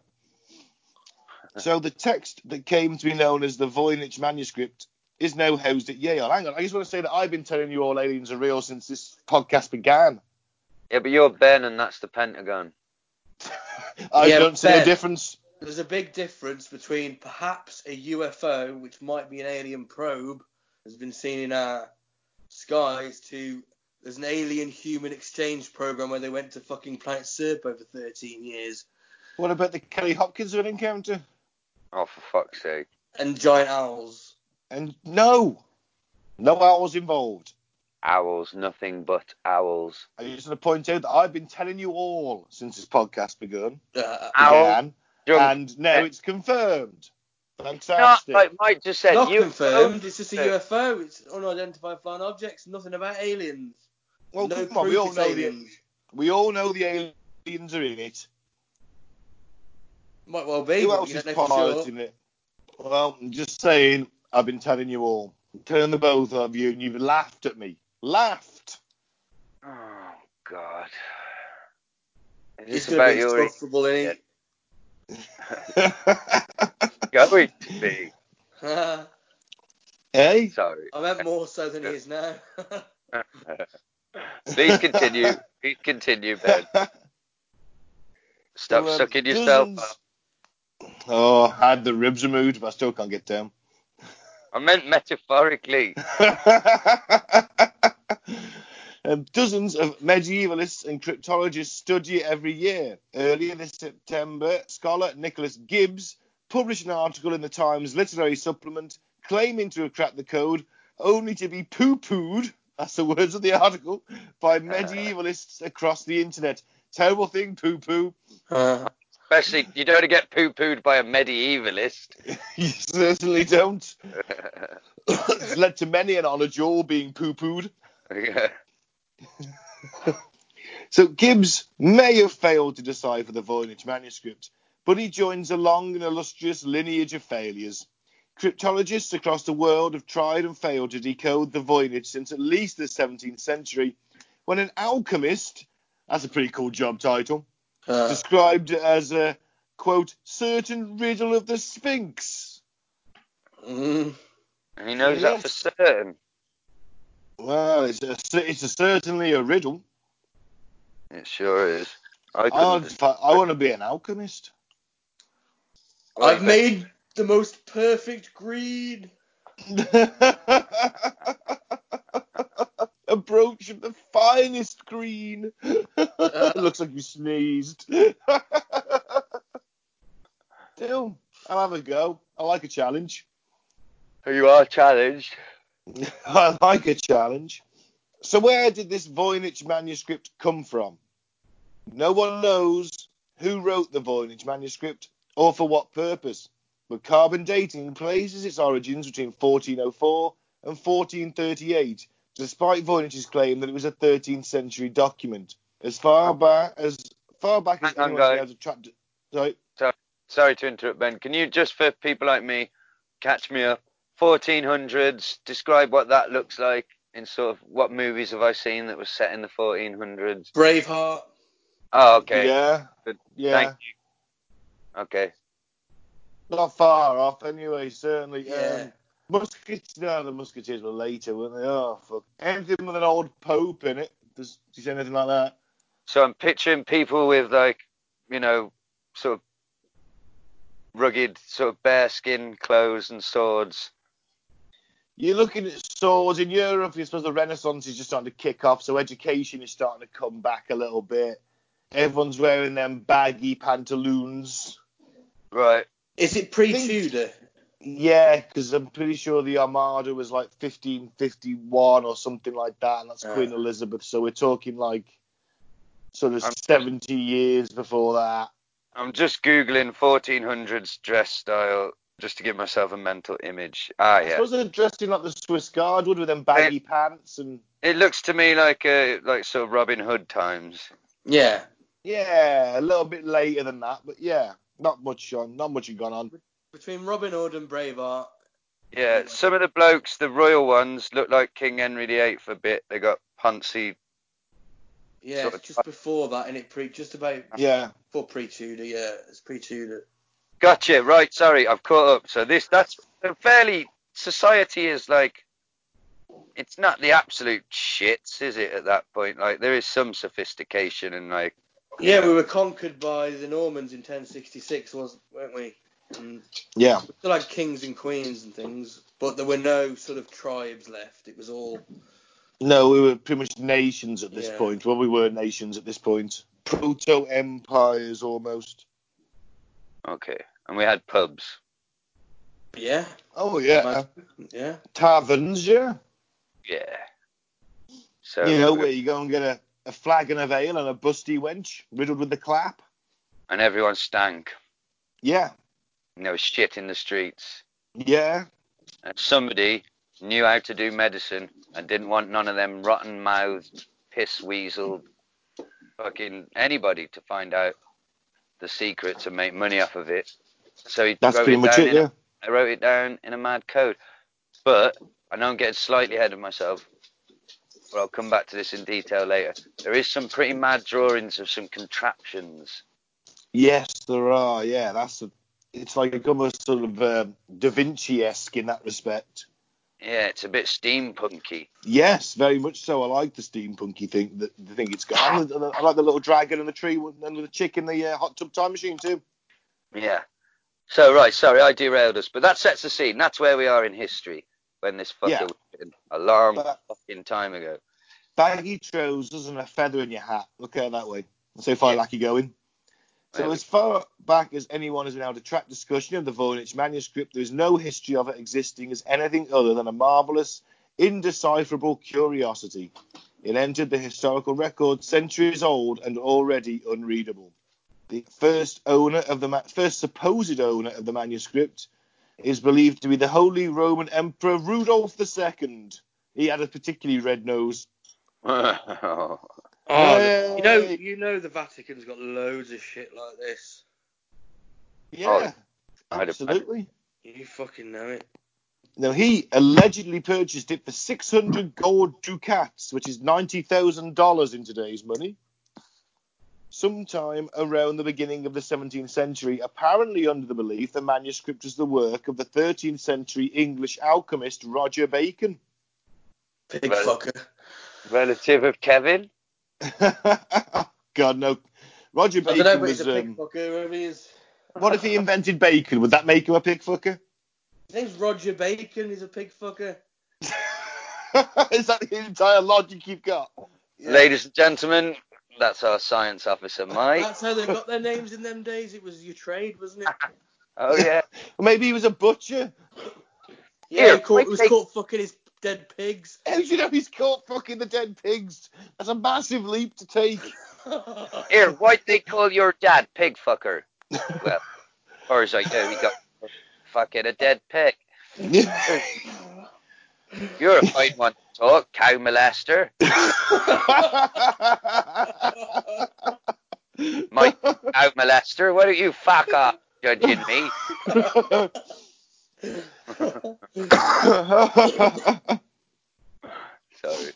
So the text that came to be known as the Voynich manuscript is now housed at Yale. Hang on, I just want to say that I've been telling you all aliens are real since this podcast began. Yeah, but you're Ben, and that's the Pentagon. I Yeah, don't see a difference. There's a big difference between perhaps a UFO, which might be an alien probe, has been seen in our skies, to there's an alien human exchange program where they went to fucking planet Serp over 13 years, What about the Kelly Hopkinson encounter? Oh, for fuck's sake. and giant owls. And no, no owls involved. Owls, nothing but owls. I just want to point out that I've been telling you all since this podcast begun. Uh, Owl. began, Drunk. and now Yeah. it's confirmed. Not Fantastic. like Mike just said. not you confirmed. It's just a Yeah. UFO. It's unidentified flying objects. Nothing about aliens. well, no come on, we all know aliens. the we all know the aliens are in it. Might well be. Who else is don't sure. piloting it? Well, I'm just saying, I've been telling you all. Telling the both of you, and you've laughed at me. Laughed. Oh God. Is It's this going about to be your insufferable, isn't going to be? it? hey? Sorry. I meant more so than he is now. Please continue. Please continue, Ben. Stop Well, sucking yourself up. Oh, I had the ribs removed, but I still can't get down. I meant metaphorically. Um, dozens of medievalists and cryptologists study it every year. Earlier this September, scholar Nicholas Gibbs published an article in the Times Literary Supplement claiming to have cracked the code, only to be poo-pooed, that's the words of the article, by medievalists across the internet. Terrible thing, poo-poo. Uh, Especially, you don't get poo-pooed by a medievalist. You certainly don't. it's led to many an honour jaw being poo-pooed. So Gibbs may have failed to decipher the Voynich manuscript, but he joins a long and illustrious lineage of failures. Cryptologists across the world have tried and failed to decode the Voynich since at least the 17th century, when an alchemist, that's a pretty cool job title, uh, described it as a quote certain riddle of the Sphinx. mm, and he knows that for certain. Well, it's a, it's a certainly a riddle. It sure is. I I. I want to be an alchemist. I've made the most perfect green. a brooch of the finest green. Looks like you sneezed. Still, I'll have a go. I like a challenge. You are challenged. I like a challenge. So where did this Voynich manuscript come from? No one knows who wrote the Voynich manuscript or for what purpose, but carbon dating places its origins between 1404 and 1438, despite Voynich's claim that it was a 13th century document. As far back as far back as Hang on, anyone's been guys. able to track. Sorry. Sorry to interrupt, Ben. Can you just, for people like me, catch me up? 1400s. Describe what that looks like. In sort of what movies have I seen that was set in the 1400s? Braveheart. Oh, okay. Yeah. Good. Yeah. Thank you. Okay. Not far off, anyway. Certainly. Yeah. Um, Musketeers, no, the Musketeers were later, weren't they? Oh, fuck. Anything with an old pope in it. Does, do you say anything like that? So I'm picturing people with like, you know, sort of rugged, sort of bare skin clothes and swords. You're looking at swords in Europe. I suppose the Renaissance is just starting to kick off, so education is starting to come back a little bit. Everyone's wearing them baggy pantaloons. Right. Is it pre-Tudor? Yeah, because I'm pretty sure the Armada was like 1551 or something like that, and that's Uh. Queen Elizabeth. So we're talking like sort of I'm- 70 years before that. I'm just googling 1400s dress style just to give myself a mental image. Ah, I yeah. suppose they're dressed in like the Swiss Guard would with them baggy pants and It looks to me like uh, like sort of Robin Hood times. Yeah. yeah, a little bit later than that, but yeah, not much on, not much had gone on. Between Robin Hood and Braveheart. Yeah, some of the blokes, the royal ones, look like King Henry VIII for a bit. They got poncy. Yeah, Sort of- just before that, and it pre just about Yeah, before pre-Tudor. Yeah, it's pre-Tudor. Gotcha. Right. Sorry, I've caught up. So this that's so fairly. Society is like. It's not the absolute shits, is it? At that point, like there is some sophistication and like. Yeah, we were conquered by the Normans in 1066, was weren't we? And yeah. we still had kings and queens and things, but there were no sort of tribes left. It was all No, we were pretty much nations at this Yeah. point. Well, we were nations at this point. Proto empires almost. Okay. And we had pubs. yeah, Oh yeah, yeah. taverns, yeah. Yeah. So. you know where you go and get a, a flagon of ale and a busty wench riddled with the clap. And everyone stank. Yeah, And there was shit in the streets. yeah. and somebody knew how to do medicine and didn't want none of them rotten mouthed piss weasel fucking anybody to find out the secret to make money off of it. So he That's wrote pretty it much down it. Yeah. I wrote it down in a mad code. But I know I'm getting slightly ahead of myself. But I'll come back to this in detail later. There is some pretty mad drawings of some contraptions. Yes, there are. Yeah, that's a. It's like a almost sort of uh, Da Vinci-esque in that respect. Yeah, it's a bit steampunky. Yes, very much so. I like the steampunky thing. The, the thing it's got. I like the- I like the little dragon and the tree and the chick in the uh, hot tub time machine too. Yeah. So right, sorry, I derailed us, but that sets the scene. That's where we are in history when this fucker Yeah. was a long But- fucking time ago. Baggy trousers and a feather in your hat. Look at it that way. That's how far Yeah. you're going. So as far back as anyone has been able to track discussion of the Voynich manuscript, there is no history of it existing as anything other than a marvelous, indecipherable curiosity. It entered the historical record centuries old and already unreadable. The first owner of the ma- first supposed owner of the manuscript is believed to be the Holy Roman Emperor Rudolf II. He had a particularly red nose. Oh, Oh, you know, you know, the Vatican's got loads of shit like this. Yeah, oh, I'd absolutely. You fucking know it. Now he allegedly purchased it for 600 gold ducats, which is $90,000 in today's money. Sometime around the beginning of the 17th century, apparently under the belief the manuscript was the work of the 13th century English alchemist Roger Bacon. Big Well- fucker. relative of Kevin. God no, Roger I don't Bacon know, but was. he's a Um, fucker, whoever he is. what if he invented bacon? Would that make him a pig fucker? His name's Roger Bacon. He's a pig fucker. Is that the entire logic you've got? Yeah. Ladies and gentlemen, that's our science officer, Mike. That's how they got their names in them days. It was your trade, wasn't it? Oh yeah. Maybe he was a butcher. Yeah, Here, he, caught, he was caught fucking his dead pigs. How do you know he's caught fucking the dead pigs? That's a massive leap to take. Here, why'd they call your dad pig fucker? Well, as far as I know, he got fucking a dead pig. You're a fine one to talk, cow molester. Mike, cow molester. Why don't you fuck off judging me? Sorry.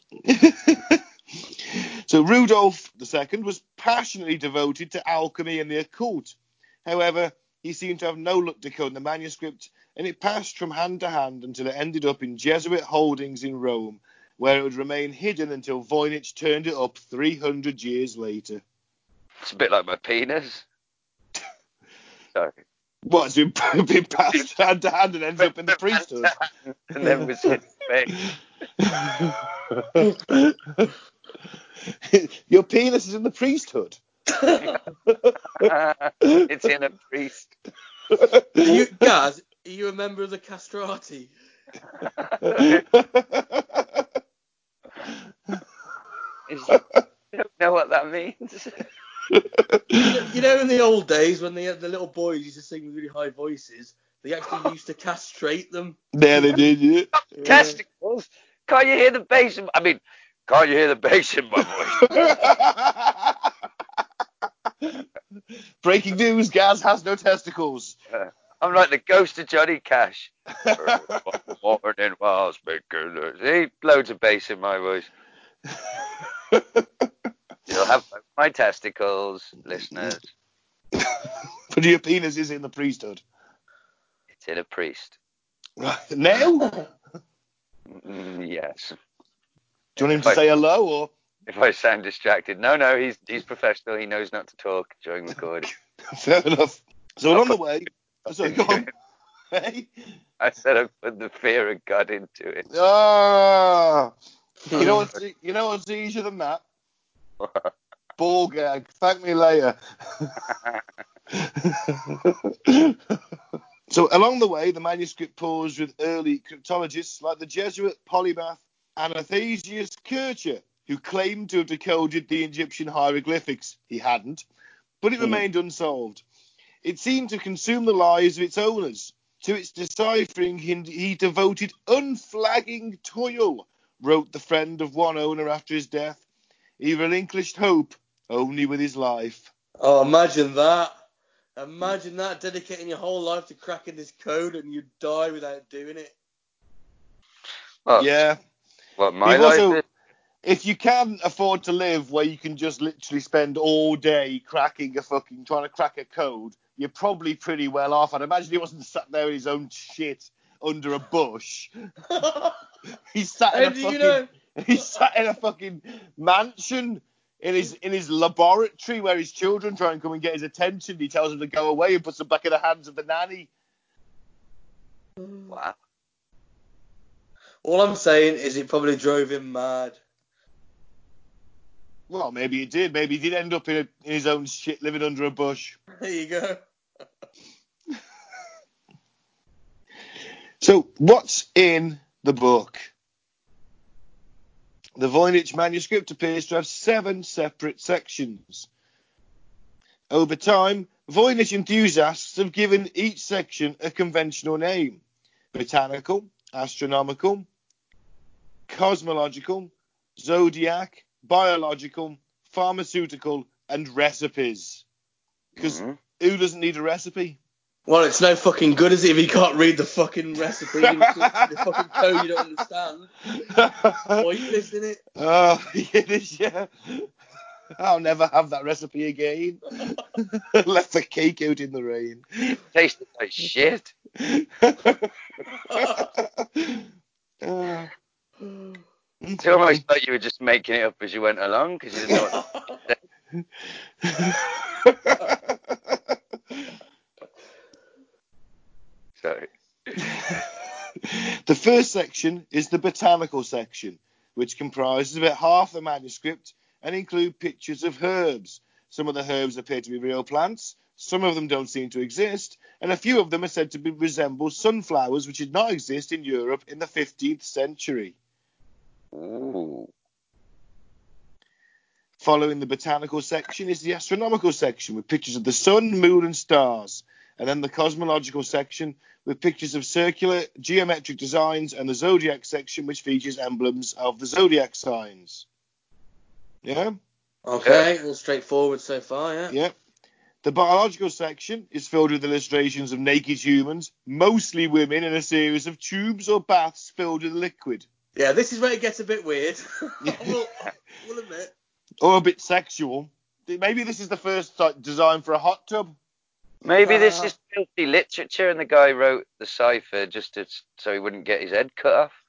so Rudolph II was passionately devoted to alchemy and the occult. However, he seemed to have no luck decoding the manuscript, and it passed from hand to hand until it ended up in Jesuit holdings in Rome, where it would remain hidden until Voynich turned it up 300 years later. It's a bit like my penis. Sorry. What, it's been, been passed hand to hand and ends up in the priesthood? and then was in space. Your penis is in the priesthood. it's in a priest. Are you, Gaz, are you a member of the castrati? Is- I don't know what that means. You know, in the old days when they had the little boys used to sing with really high voices, they actually used to castrate them. Yeah, they did, yeah. Testicles. Can't you hear the bass in? I mean, can't you hear the bass in my voice? Breaking news: Gaz has no testicles. Uh, I'm like the ghost of Johnny Cash. Morning was making See, loads of bass in my voice. You'll have my testicles, listeners. but your penis is in the priesthood. It's in a priest. Right. Now, Mm, yes. do you want him to say hello or? If I sound distracted, no, no, he's he's professional. He knows not to talk during recording. Fair enough. So on the way, sorry, go on. Hey? I said I put the fear of God into it. Ah, you know what's you know what's easier than that? Ball gag. Thank me later. so along the way, the manuscript paused with early cryptologists like the Jesuit polymath Athanasius Kircher, who claimed to have decoded the Egyptian hieroglyphics. He hadn't, but it hmm. remained unsolved. It seemed to consume the lives of its owners. To its deciphering, he, he devoted unflagging toil, wrote the friend of one owner after his death. He relinquished hope only with his life. Oh, imagine that. Imagine that, dedicating your whole life to cracking this code and you die without doing it. Well, Yeah. What my He life also- is? If you can afford to live where you can just literally spend all day cracking a fucking trying to crack a code, you're probably pretty well off. I'd imagine he wasn't sat there in his own shit under a bush. He sat in How a fucking you know? he sat in a fucking mansion in his in his laboratory where his children try and come and get his attention. He tells them to go away and puts them back in the hands of the nanny. Wow. All I'm saying is it probably drove him mad. Well, maybe he did. Maybe he did end up in, a, in his own shit, living under a bush. There you go. So, what's in the book? The Voynich manuscript appears to have seven separate sections. Over time, Voynich enthusiasts have given each section a conventional name botanical, astronomical, cosmological, zodiac, biological, pharmaceutical, and recipes. Because Mhm. who doesn't need a recipe? Well, it's no fucking good, is it, if you can't read the fucking recipe, the fucking code you don't understand? Pointless, isn't it? Oh, it is, yeah. I'll never have that recipe again. Left the cake out in the rain. Tasted like shit. Uh, It's almost like you were just making it up as you went along because you didn't know what. Sorry. the first section is the botanical section, which comprises about half the manuscript and include pictures of herbs. Some of the herbs appear to be real plants, some of them don't seem to exist, and a few of them are said to be, resemble sunflowers, which did not exist in Europe in the 15th century. Ooh. Following the botanical section is the astronomical section with pictures of the sun, moon, and stars. And then the cosmological section with pictures of circular geometric designs, and the zodiac section, which features emblems of the zodiac signs. Yeah? Okay, all straightforward so far, yeah. Yeah. The biological section is filled with illustrations of naked humans, mostly women, in a series of tubes or baths filled with liquid. Yeah, this is where it gets a bit weird. Yeah. we'll, we'll admit. Or a bit sexual. Maybe this is the first like, design for a hot tub. Maybe this Uh, is filthy literature, and the guy wrote the cipher just to, so he wouldn't get his head cut off.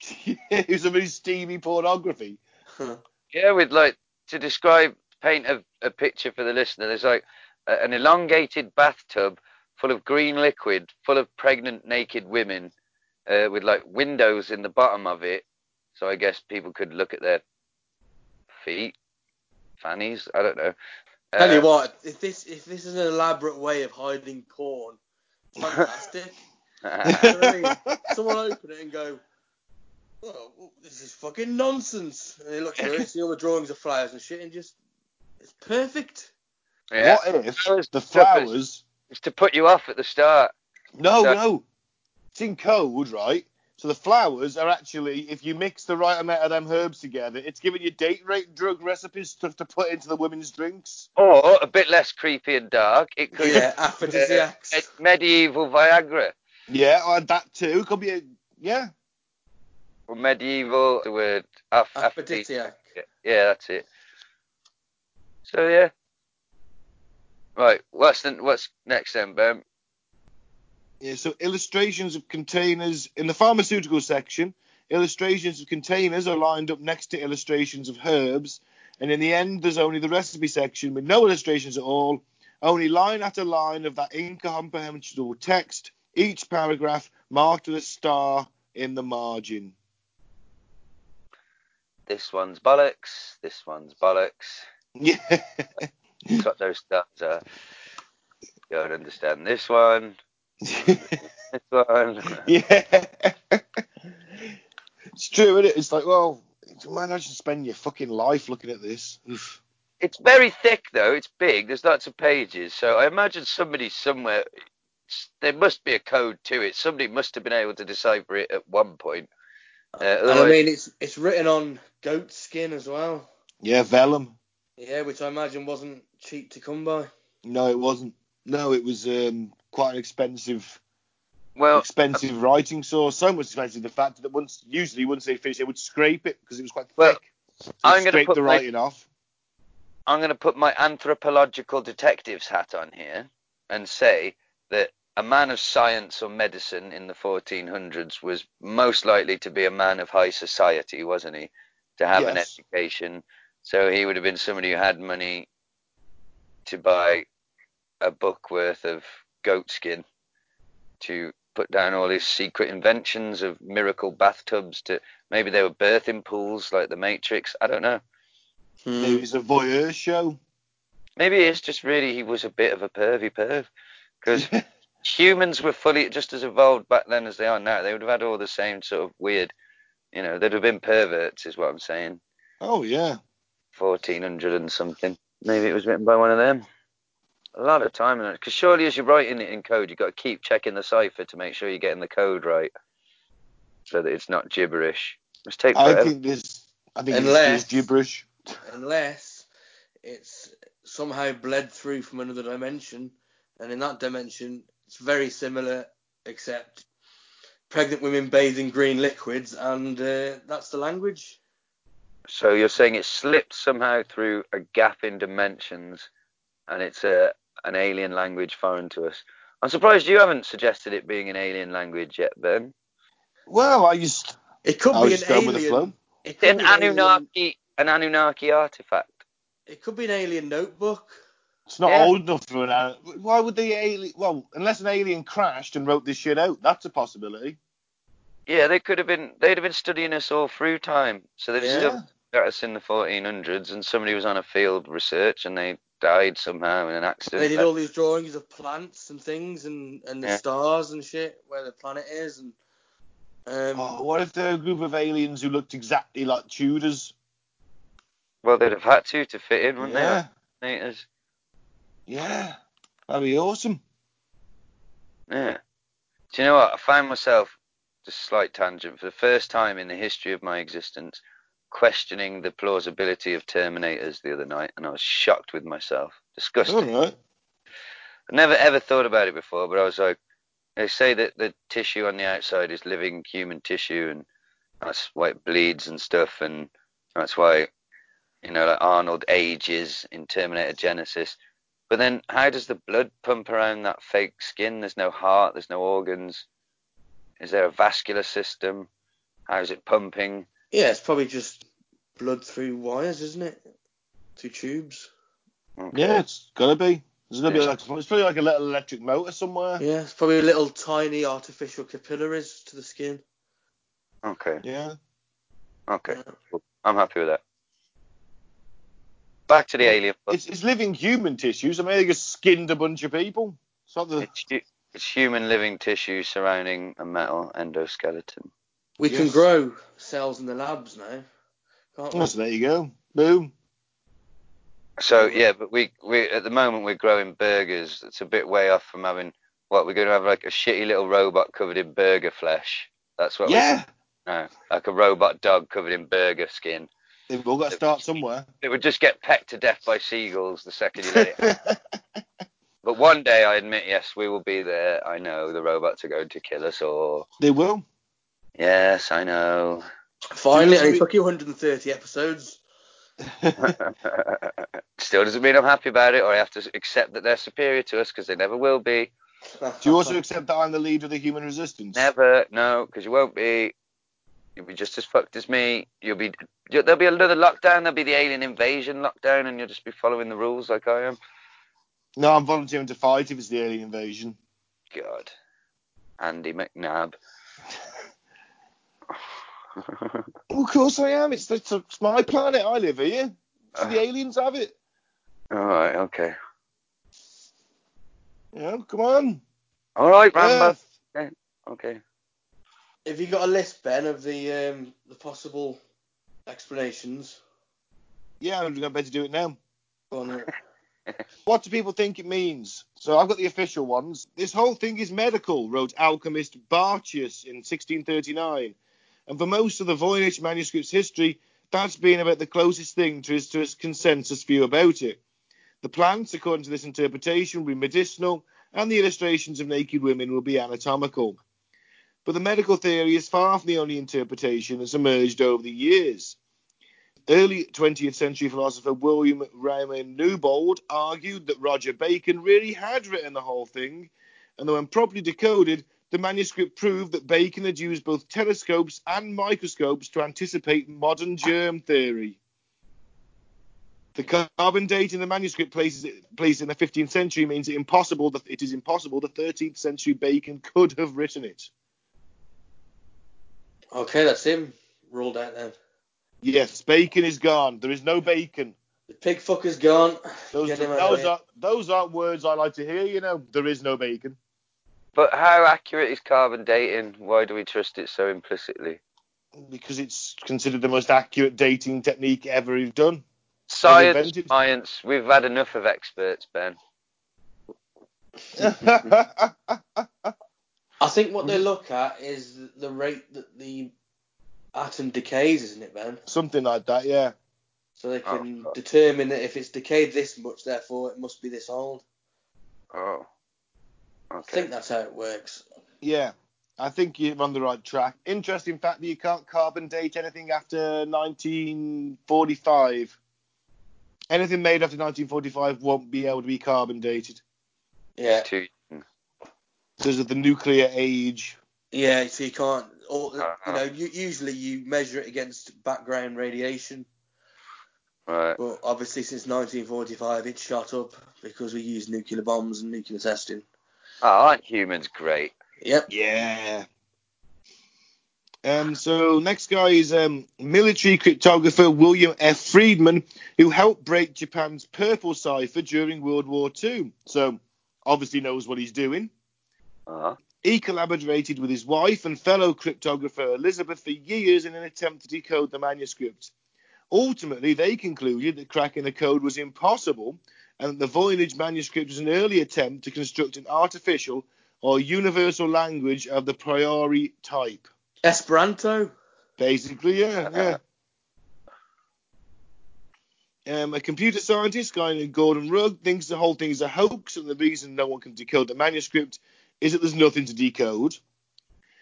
it was a very steamy pornography. Yeah, with like to describe, paint a, a picture for the listener. There's like a, an elongated bathtub full of green liquid, full of pregnant naked women, uh, with like windows in the bottom of it. So I guess people could look at their feet, fannies. I don't know. Tell you Uh, what, if this if this is an elaborate way of hiding porn, it's fantastic. You know what I mean? Someone open it and go, oh, this is fucking nonsense. And they look through it, see all the drawings of flowers and shit, and just, it's perfect. yeah. What if Flowers the stuff is- flowers? It's to put you off at the start. No, So- no. It's in code, right? So the flowers are actually, if you mix the right amount of them herbs together, it's giving you date rape drug recipes stuff to put into the women's drinks. Or a bit less creepy and dark. It could Yeah, uh, aphrodisiacs. med- medieval Viagra. Yeah, or that too. Could be a yeah. Or medieval the word aph- Aphrodisiac. Yeah, that's it. So yeah. Right, what's the, what's next then, Ben? Yeah, so illustrations of containers in the pharmaceutical section, illustrations of containers are lined up next to illustrations of herbs, and in the end there's only the recipe section with no illustrations at all, only line after line of that incomprehensible text, each paragraph marked with a star in the margin. This one's bollocks. This one's bollocks. Yeah. Got those stars are. Don't understand this one. This one. yeah. it's true, isn't it? It's like, well, imagine spending your fucking life looking at this. Oof. It's very thick though. It's big. There's lots of pages. So I imagine somebody somewhere. There must be a code to it. Somebody must have been able to decipher it at one point. Uh, And I mean, it's it's written on goat skin as well. Yeah, vellum. Yeah, which I imagine wasn't cheap to come by. No, it wasn't. No, it was um, quite an expensive, well, expensive writing source. So much expensive, the fact that once, usually once they finished, they would scrape it because it was quite thick. So I'm gonna scrape put the my- writing off. I'm going to put my anthropological detective's hat on here and say that a man of science or medicine in the 1400s was most likely to be a man of high society, wasn't he? To have an education, So he would have been somebody who had money to buy a book worth of goat skin to put down all his secret inventions of miracle bathtubs to maybe they were birthing pools like the Matrix. I don't know. Hmm. Maybe it's a voyeur show. Maybe it's just really he was a bit of a pervy perv because humans were fully just as evolved back then as they are now. They would have had all the same sort of weird, you know, they'd have been perverts, is what I'm saying. oh yeah. 1400 and something. Maybe it was written by one of them. A lot of time in it. Because surely as you're writing it in code, you've got to keep checking the cipher to make sure you're getting the code right so that it's not gibberish. Must take I think this. I think Unless- it's gibberish. Unless it's somehow bled through from another dimension, and in that dimension, it's very similar, except pregnant women bathe in green liquids, and uh, that's the language. So you're saying it slipped somehow through a gap in dimensions and it's a, an alien language foreign to us. I'm surprised you haven't suggested it being an alien language yet, Ben. Well, I used. It could I be an going with the flow. alien. It It's could an Anunnaki, an Anunnaki artifact. It could be an alien notebook. It's not Yeah. old enough for an. al- Why would the alien? Well, unless an alien crashed and wrote this shit out, that's a possibility. Yeah, they could have been. They'd have been studying us all through time. So they've Yeah. still got us in the 1400s, and somebody was on a field research and they died somehow in an accident. They did all these drawings of plants and things, and, and the Yeah. stars and shit, where the planet is, and um, Oh, what if they're a group of aliens who looked exactly like Tudors? Well, they'd have had to to fit in, wouldn't Yeah, they? Nators? yeah, that'd be awesome. Yeah. Do you know what? I found myself, just a slight tangent, for the first time in the history of my existence, questioning the plausibility of Terminators the other night, and I was shocked with myself. Disgusting. Right. I never ever thought about it before, but I was like, they say that the tissue on the outside is living human tissue, and that's why it bleeds and stuff, and that's why, you know, like Arnold ages in Terminator Genisys. But then, how does the blood pump around that fake skin? There's no heart, there's no organs. Is there a vascular system? How's it pumping? Yeah, it's probably just blood through wires, isn't it? Through tubes. Okay. Yeah, it's gotta be. There's gonna be like it's probably like a little electric motor somewhere. Yeah, it's probably little tiny artificial capillaries to the skin. Okay. Yeah. Okay. Yeah. I'm happy with that. Back to the alien. It's, it's living human tissues. I mean, they just skinned a bunch of people. It's not the. It's, it's human living tissue surrounding a metal endoskeleton. We can grow cells in the labs now, can't we? Oh, so there you go. Boom. So yeah, but we we at the moment we're growing burgers. It's a bit way off from having what we're going to have like a shitty little robot covered in burger flesh. That's what Yeah. we no, like a robot dog covered in burger skin. They've all got to start somewhere. It would just get pecked to death by seagulls the second you let it. but one day, I admit, yes, we will be there. I know the robots are going to kill us all. they will. Yes, I know. Finally, Do and we- it took you 130 episodes. Still doesn't mean I'm happy about it, or I have to accept that they're superior to us because they never will be. Do you also accept that I'm the leader of the human resistance? Never, no, because you won't be. You'll be just as fucked as me. You'll be. There'll be another lockdown. There'll be the alien invasion lockdown, and you'll just be following the rules like I am. No, I'm volunteering to fight if it's the alien invasion. God, Andy McNab. Well, of course I am. It's, it's, it's my planet. I live here. So the aliens have it. All right, okay. You know, come on. All right, Rambo. Earth. Okay. Have you got a list, Ben, of the um, the possible explanations? Yeah, I'm going to do it now. On, What do people think it means? So I've got the official ones. This whole thing is medical, wrote alchemist Bartius in 1639. And for most of the Voynich manuscript's history, that's been about the closest thing to his, to his consensus view about it. The plants, according to this interpretation, will be medicinal, and the illustrations of naked women will be anatomical. But the medical theory is far from the only interpretation that's emerged over the years. Early 20th century philosopher William Raymond Newbold argued that Roger Bacon really had written the whole thing, and that when properly decoded, the manuscript proved that Bacon had used both telescopes and microscopes to anticipate modern germ theory. The carbon date in the manuscript places it placed in the 15th century means it impossible that it is impossible the 13th century Bacon could have written it. Okay, that's him ruled out then. Yes, Bacon is gone. There is no Bacon. The pig fucker's gone. Those, Get him out of those are those aren't words I like to hear. You know, there is no Bacon. But how accurate is carbon dating? Why do we trust it so implicitly? because it's considered the most accurate dating technique ever done. Science, science. We've had enough of experts, Ben. I think what they look at is the rate that the atom decays, isn't it, Ben? Something like that, yeah. So they oh, can Oh. determine that if it's decayed this much, therefore it must be this old. Oh. I think that's how it works. Yeah. I think you're on the right track. Interesting fact that you can't carbon date anything after 1945. Anything made after 1945 won't be able to be carbon dated Yeah, Too- because of the nuclear age. yeah. So you can't. All, Uh-huh. you know, you, usually you measure it against background radiation, Right. but obviously since 1945 it's shot up because we use nuclear bombs and nuclear testing. Oh, aren't humans great? Yep. Yeah. Um, so next guy is um, military cryptographer William F. Friedman, who helped break Japan's purple cipher during World War II. So obviously knows what he's doing. Uh-huh. He collaborated with his wife and fellow cryptographer Elizabeth for years in an attempt to decode the manuscript. Ultimately, they concluded that cracking the code was impossible and the Voynich manuscript was an early attempt to construct an artificial or universal language of the priori type. Esperanto. Basically, yeah, yeah. Um, a computer scientist, guy named Gordon Rugg, thinks the whole thing is a hoax, and the reason no one can decode the manuscript is that there's nothing to decode.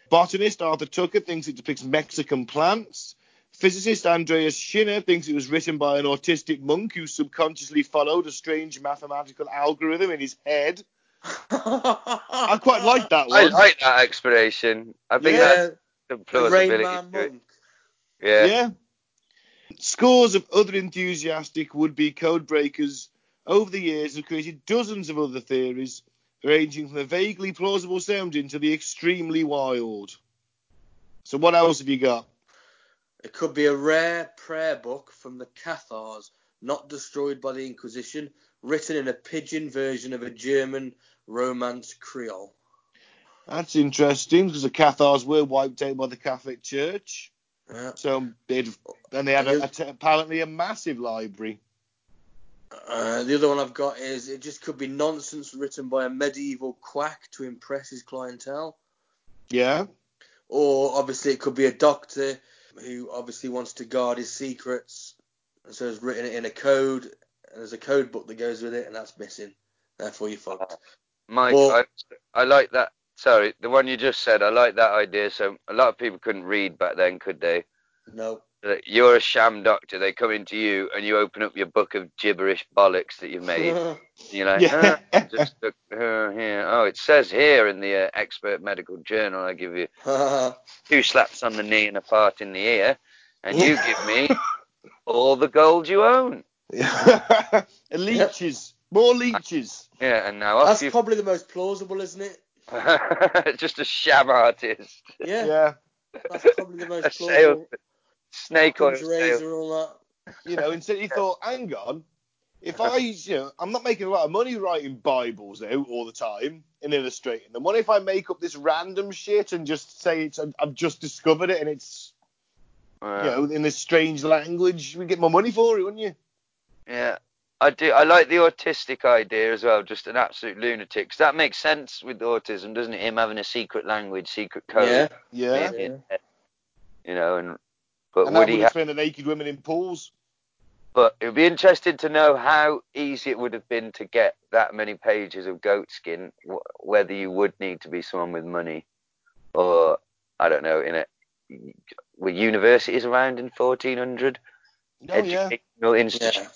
Botanist Arthur Tucker thinks it depicts Mexican plants. Physicist Andreas Schinner thinks it was written by an autistic monk who subconsciously followed a strange mathematical algorithm in his head. I quite like that one. I like that explanation. I think yeah, that's the the plausibility Rain Man to it. monk. Yeah. Yeah. Scores of other enthusiastic would-be code breakers over the years have created dozens of other theories, ranging from the vaguely plausible sounding to the extremely wild. So what else have you got? It could be a rare prayer book from the Cathars, not destroyed by the Inquisition, written in a pidgin version of a German Romance Creole. That's interesting because the Cathars were wiped out by the Catholic Church. Yeah. So they'd, and they had a, a, apparently a massive library. Uh, the other one I've got is it just could be nonsense written by a medieval quack to impress his clientele. Yeah. Or obviously it could be a doctor who obviously wants to guard his secrets, and so has written it in a code, and there's a code book that goes with it, and that's missing. Therefore, you're fucked. Uh, Mike, Well- I, I like that. Sorry, the one you just said. I like that idea. So a lot of people couldn't read back then, could they? No. That You're a sham doctor. They come into you and you open up your book of gibberish bollocks that you've made. you're like, Yeah. "Ah, just look uh, here. Oh, it says here in the uh, expert medical journal. I give you two slaps on the knee and a part in the ear, and you give me all the gold you own. leeches. More leeches. Yeah, and now That's you. probably the most plausible, isn't it? just a sham artist. Yeah, Yeah. that's probably the most plausible. Snake oil Occam's sale. razor and all that. You know, instead he thought, hang on, if I, you know, I'm not making a lot of money writing Bibles out all the time and illustrating them. What if I make up this random shit and just say it's, I've just discovered it and it's, you know, in this strange language? We get more money for it, wouldn't you? Yeah, I do. I like the autistic idea as well. Just an absolute lunatic. 'Cause that makes sense with autism, doesn't it? Him having a secret language, secret code. Yeah. Yeah. in his You know, and but And would he? Ha- explain the naked women in pools. but it would be interesting to know how easy it would have been to get that many pages of goat skin. Wh- whether you would need to be someone with money, or I don't know, in a were universities around in 1400? Oh, yeah. Educational institutions.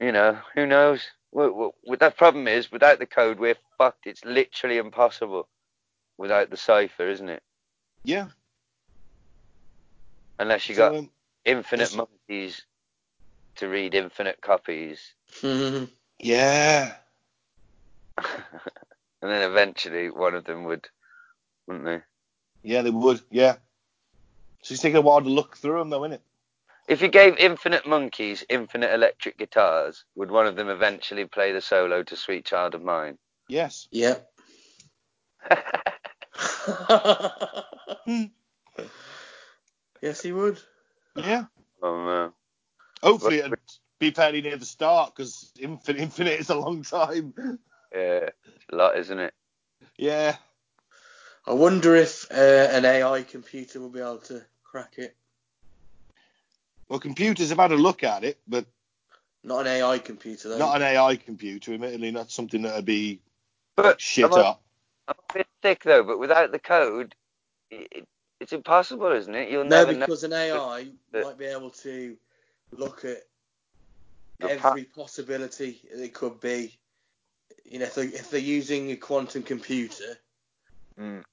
Yeah. you know, who knows? Well, that problem is, without the code, we're fucked. It's literally impossible without the cipher, isn't it? Yeah. Unless you So, got um, infinite yes. monkeys to read infinite copies. Yeah. and then eventually one of them would, wouldn't they? Yeah, they would. Yeah. So it's taking a while to look through them, though, innit? If you gave infinite monkeys infinite electric guitars, would one of them eventually play the solo to "Sweet Child of Mine"? Yes. Yep. yes, he would. Yeah. oh no. Hopefully it'd be fairly near the start because infinite, infinite is a long time. Yeah, it's a lot, isn't it? Yeah. I wonder if uh, an AI computer will be able to crack it. Well, computers have had a look at it, but Not an AI computer though. not an AI computer. Admittedly, not something that'd be But shit I'm up. I'm a bit thick though, but without the code, it, it's impossible, isn't it? You'll no, never know. because an AI the- might be able to look at The pa- every possibility it could be. You know, if they're, if they're using a quantum computer, Mm.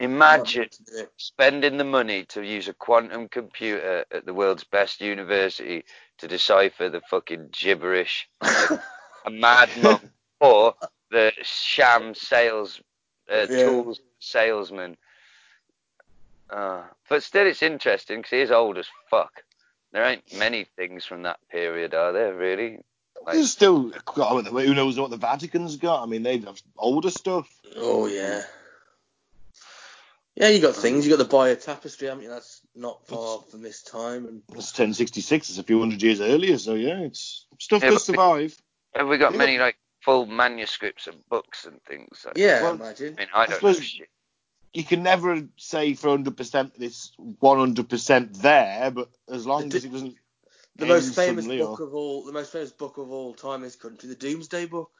they Imagine able to do it. spending the money to use a quantum computer at the world's best university to decipher the fucking gibberish a mad monk or the sham sales uh, Yeah. tools salesman. Uh, but still, it's interesting because he is old as fuck. There ain't many things from that period, are there? Really? Like, There's still God, who knows what the Vatican's got. I mean, they have older stuff. Oh yeah. Yeah, you got things. You got the Bayeux Tapestry, haven't you? That's not far from this time. And It's 1066. It's a few hundred years earlier. So yeah, it's stuff Yeah, does but- survive. have we got Yeah. many like full manuscripts and books and things? Like, yeah, Well, imagine. I mean, I don't suppose- know shit. You can never say for 100% that it's 100% there, but as long The as it doesn't. The most famous suddenly, book or- of all, the most famous book of all time in this country, the Domesday Book.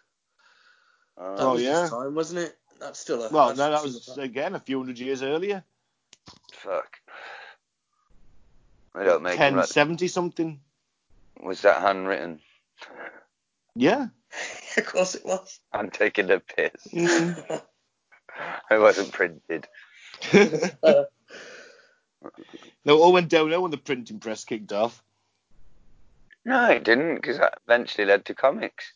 That Uh, Oh, was yeah. this time, wasn't it? That's still a. Well, no, that was a- again a few hundred years earlier. fuck. I don't make them like, 1070 something. Was that handwritten? Yeah. of course it was. I'm taking the piss. It wasn't printed. no, it all went downhill when the printing press kicked off. No, it didn't, because that eventually led to comics.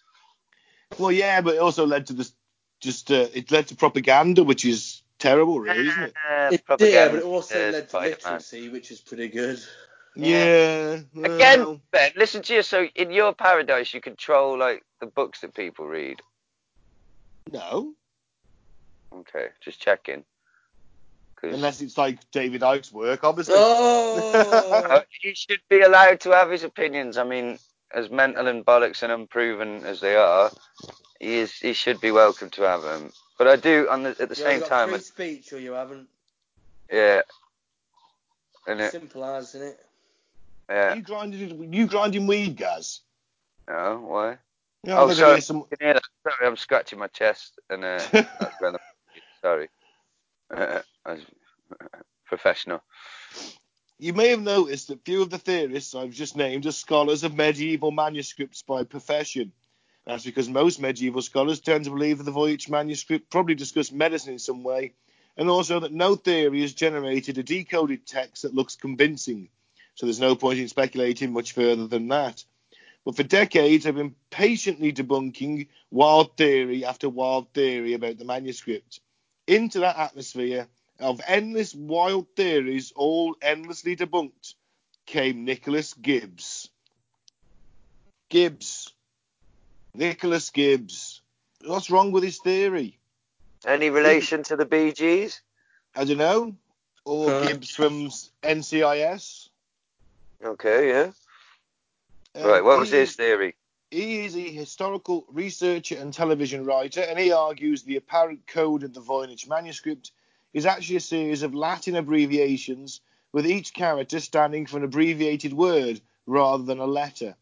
Well, yeah, but it also led to this. Just uh, it led to propaganda, which is terrible, really, isn't it? It did, propaganda, but it also led to Spider-Man. literacy, which is pretty good. Yeah. Again, well, Ben, listen to you. So in your paradise, you control like the books that people read. no, Okay, just checking. 'Cause- unless it's like David Icke's work, obviously. Oh, Uh, he should be allowed to have his opinions. I mean, as mental and bollocks and unproven as they are, he is. He should be welcome to have them. But I do, on the, at the you same got time, free I- speech or you haven't. yeah. And it, Simple as, isn't it? yeah. You grinding, you grinding weed, Gaz? No, why? Yeah, Oh, I sorry. hear some. Can you hear that? Sorry, I'm scratching my chest, and uh, that's when I'm, sorry. Uh, professional. You may have noticed that few of the theorists I've just named are scholars of medieval manuscripts by profession. That's because most medieval scholars tend to believe that the Voynich manuscript probably discussed medicine in some way, and also that no theory has generated a decoded text that looks convincing. So there's no point in speculating much further than that. But for decades, I've been patiently debunking wild theory after wild theory about the manuscript. Into that atmosphere of endless wild theories, all endlessly debunked, came Nicholas Gibbs. Gibbs. Nicholas Gibbs. What's wrong with his theory? Any relation to the Bee Gees? I don't know. Or Uh. Gibbs from NCIS. Okay, yeah. Uh, right, what was he- his theory? He is a historical researcher and television writer, and he argues the apparent code of the Voynich manuscript is actually a series of Latin abbreviations, with each character standing for an abbreviated word rather than a letter.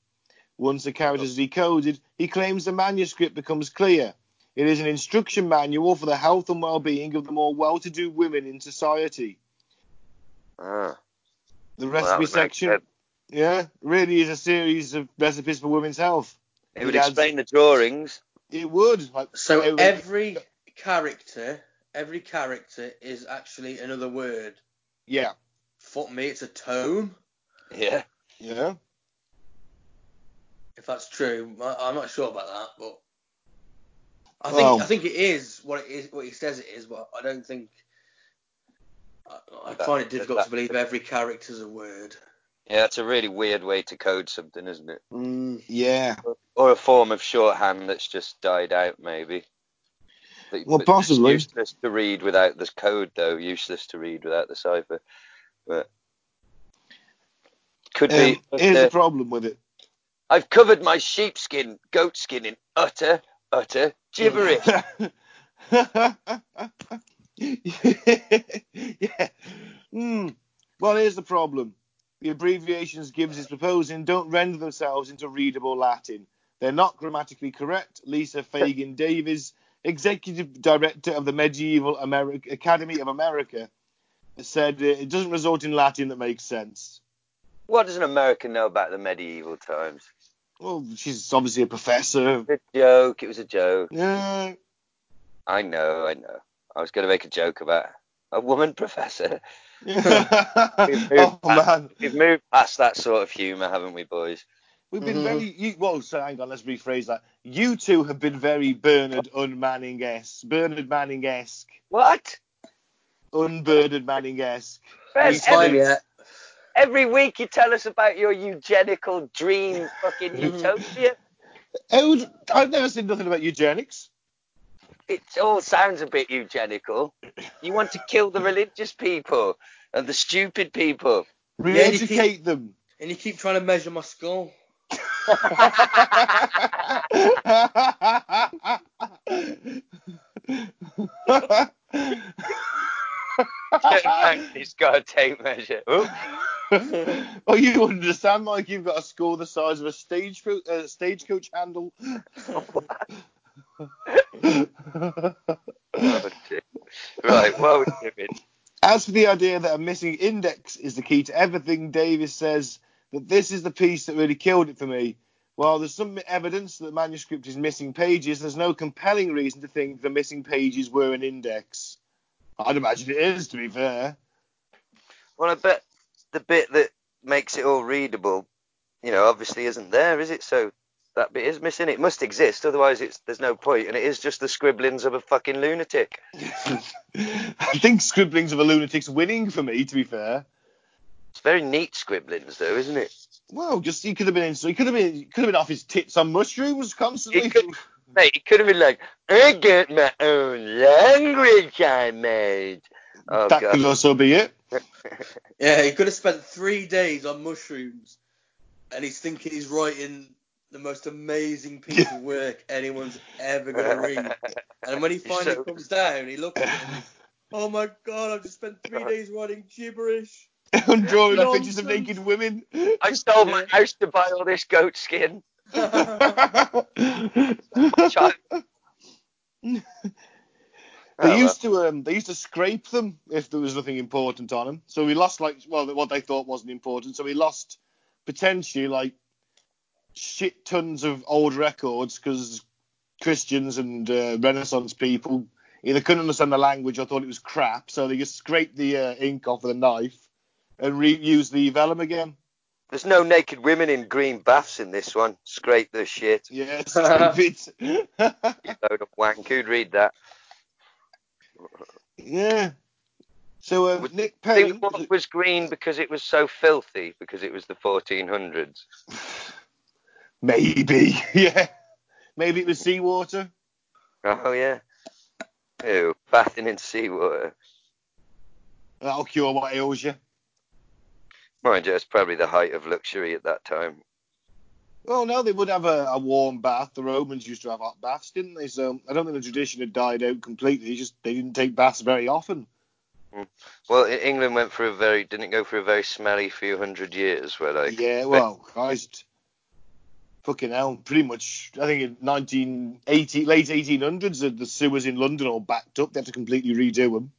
Once the character is decoded, he claims the manuscript becomes clear. It is an instruction manual for the health and well-being of the more well-to-do women in society. Ah, The recipe make section, yeah, really is a series of recipes for women's health. It would It adds- explain the drawings. It would. Like, So how- every character, every character is actually another word. yeah, Fuck me, it's a tome. Yeah. yeah. if that's true. I, I'm not sure about that, but I think Well- I think it is what it is what he says it is, but I don't think. I, I find it difficult that- to believe every character's a word. Yeah, it's a really weird way to code something, isn't it? Mm. Yeah. Or a form of shorthand that's just died out, maybe. But- Well, but possibly. It's useless to read without this code, though. Useless to read without the cipher. But could be. Um, but, here's uh, the problem with it. I've covered my sheepskin, goatskin in utter, utter gibberish. yeah. Hmm. Well, here's the problem. The abbreviations Gibbs is proposing don't render themselves into readable Latin. They're not grammatically correct. Lisa Fagin Davis, executive director of the Medieval America, Academy of America, said uh, it doesn't result in Latin that makes sense. what does an American know about the medieval times? Well, she's obviously a professor. A joke. It was a joke. Yeah. I know. I know. I was going to make a joke about a woman professor. oh man, We've moved past that sort of humour, haven't we, boys? we've been Mhm. very. You, well, so hang on, let's rephrase that. You two have been very Bernard Unmanning esque, Bernard Manning esque, What? unbernard Manning esque. Ben, every, yet. every week you tell us about your eugenical dream fucking utopia. Oh, I've never said nothing about eugenics. It all sounds a bit eugenical. You want to kill the religious people and the stupid people. Re-educate them. And you keep trying to measure my skull. He's got a tape measure. Oop. well, you understand, like you've got a skull the size of a stage uh, stagecoach handle. Oh, right, what are? As for the idea that a missing index is the key to everything, Davis says that this is the piece that really killed it for me. While there's some evidence that the manuscript is missing pages, there's no compelling reason to think the missing pages were an index. I'd imagine it is, to be fair. Well, I bet the bit that makes it all readable, you know, obviously isn't there, is it? So that bit is missing. It must exist, otherwise it's there's no point. point, and it is just the scribblings of a fucking lunatic. I think scribblings of a lunatic's winning for me, to be fair. It's very neat scribblings, though, isn't it? Well, just he could have been he could have been he could have been off his tits on mushrooms constantly. He could- Mate, he could have been like, I got my own language I made. Oh that god. could also be it. Yeah, he could have spent three days on mushrooms, and he's thinking he's writing the most amazing piece of work anyone's ever gonna read. And when he finally so- comes down, he looks at it and oh my god, I've just spent three days writing gibberish. and drawing the pictures of naked women. I sold my house to buy all this goat skin. They Oh, used to um, they used to scrape them if there was nothing important on them. So we lost like well what they thought wasn't important. So we lost potentially like shit tons of old records because Christians and uh, Renaissance people either couldn't understand the language or thought it was crap. So they just scraped the uh, ink off with a knife and reused the vellum again. There's no naked women in green baths in this one. Scrape the shit. Yeah, scrape it. Load of wank. Who'd read that? yeah. So uh, Would Nick I Payne. think what was green because it was so filthy because it was the 1400s. Maybe, yeah. Maybe it was seawater. Oh yeah. Ew, bathing in seawater. That'll cure what ails you. Mind you, it's probably the height of luxury at that time. Well, no, they would have a, a warm bath. The Romans used to have hot baths, didn't they? So I don't think the tradition had died out completely. Just they didn't take baths very often. Mm. Well, England went for a very didn't go for a very smelly few hundred years where like yeah, well, Christ. Fucking hell, pretty much. I think in 1980, late 1800s, the, the sewers in London all backed up. They had to completely redo them.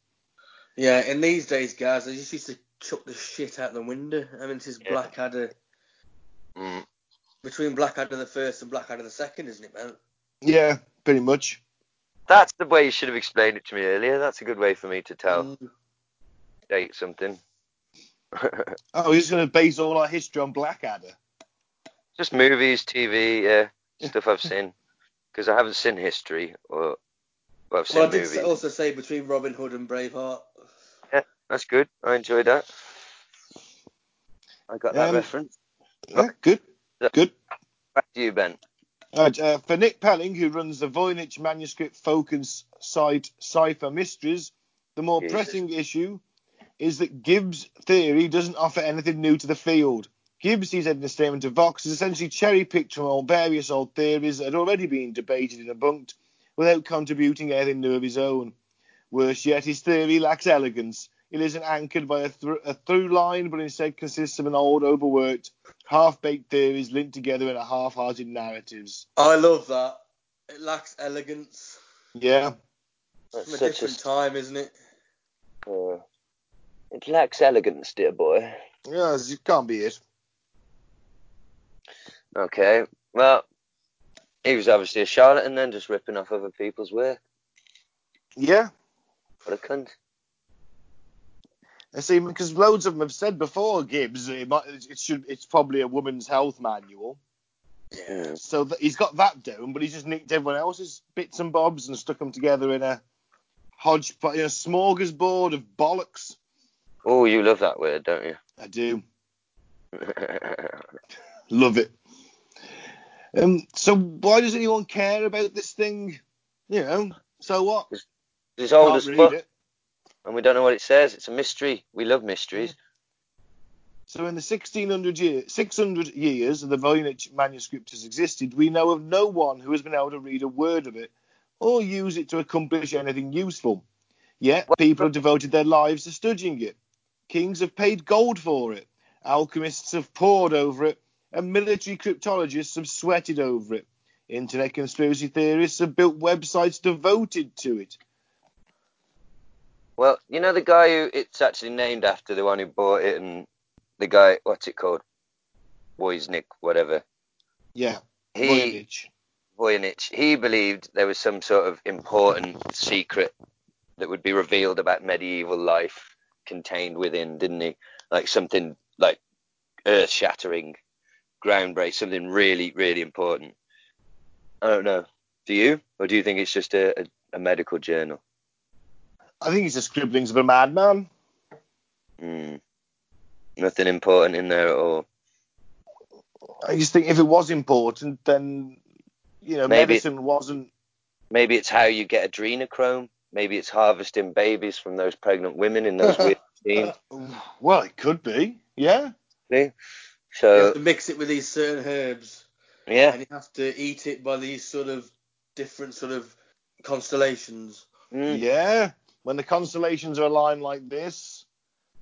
Yeah, in these days, guys, they just used to chuck the shit out the window. I mean, this is Yeah. Blackadder mm, between Blackadder the first and Blackadder the second, isn't it, man? Yeah, pretty much. that's the way you should have explained it to me earlier. That's a good way for me to tell Mm. date something. Oh, he's going to base all our history on Blackadder. Just movies, TV, yeah, stuff I've seen. Because I haven't seen history or well, I've seen Well, I did movies. s- also say between Robin Hood and Braveheart. Yeah, that's good. I enjoyed that. I got that Um, reference. Yeah, good. Good. Back to you, Ben. All right, uh, for Nick Pelling, who runs the Voynich manuscript focus site Cipher Mysteries, the more Jesus. pressing issue is that Gibbs' theory doesn't offer anything new to the field. Gibbs, he said in a statement to Vox, has essentially cherry picked from all various old theories that had already been debated and debunked without contributing anything new of his own. Worse yet, his theory lacks elegance. It isn't anchored by a, thr a through line, but instead consists of an old, overworked, half baked theories linked together in a half hearted narratives. I love that. It lacks elegance. Yeah. That's From a such a different time, isn't it? Uh, it lacks elegance, dear boy. Yeah, it can't be it. Okay. Well, he was obviously a charlatan then, just ripping off other people's work. Yeah. What a cunt. I see, because loads of them have said before, Gibbs, it, might, it should, it's probably a woman's health manual. Yeah. So that he's got that down, but he's just nicked everyone else's bits and bobs and stuck them together in a hodgepodge, in a smorgasbord of bollocks. Oh, you love that word, don't you? I do love it. Um, so why does anyone care about this thing? You know, so what? it's old as fuck, it. and we don't know what it says. It's a mystery. We love mysteries. So in the 1600 year, 600 years the Voynich manuscript has existed, we know of no one who has been able to read a word of it or use it to accomplish anything useful. Yet people have devoted their lives to studying it. Kings have paid gold for it. Alchemists have pored over it, and military cryptologists have sweated over it. Internet conspiracy theorists have built websites devoted to it. Well, you know the guy who it's actually named after, the one who bought it, and the guy, what's it called? Wozniak, whatever. Yeah, He Voynich. Voynich, he believed there was some sort of important secret that would be revealed about medieval life contained within, didn't he? Like something like earth shattering, groundbreaking, something really, really important. I don't know. Do you? Or do you think it's just a, a, a medical journal? I think it's the scribblings of a madman. Hmm. Nothing important in there at all. I just think if it was important, then you know, Maybe- medicine wasn't. Maybe it's how you get adrenochrome. Maybe it's harvesting babies from those pregnant women in those weird scenes. Well, it could be. Yeah. See? You So have to mix it with these certain herbs, yeah, and you have to eat it by these sort of different sort of constellations. Mm. Yeah. When the constellations are aligned like this,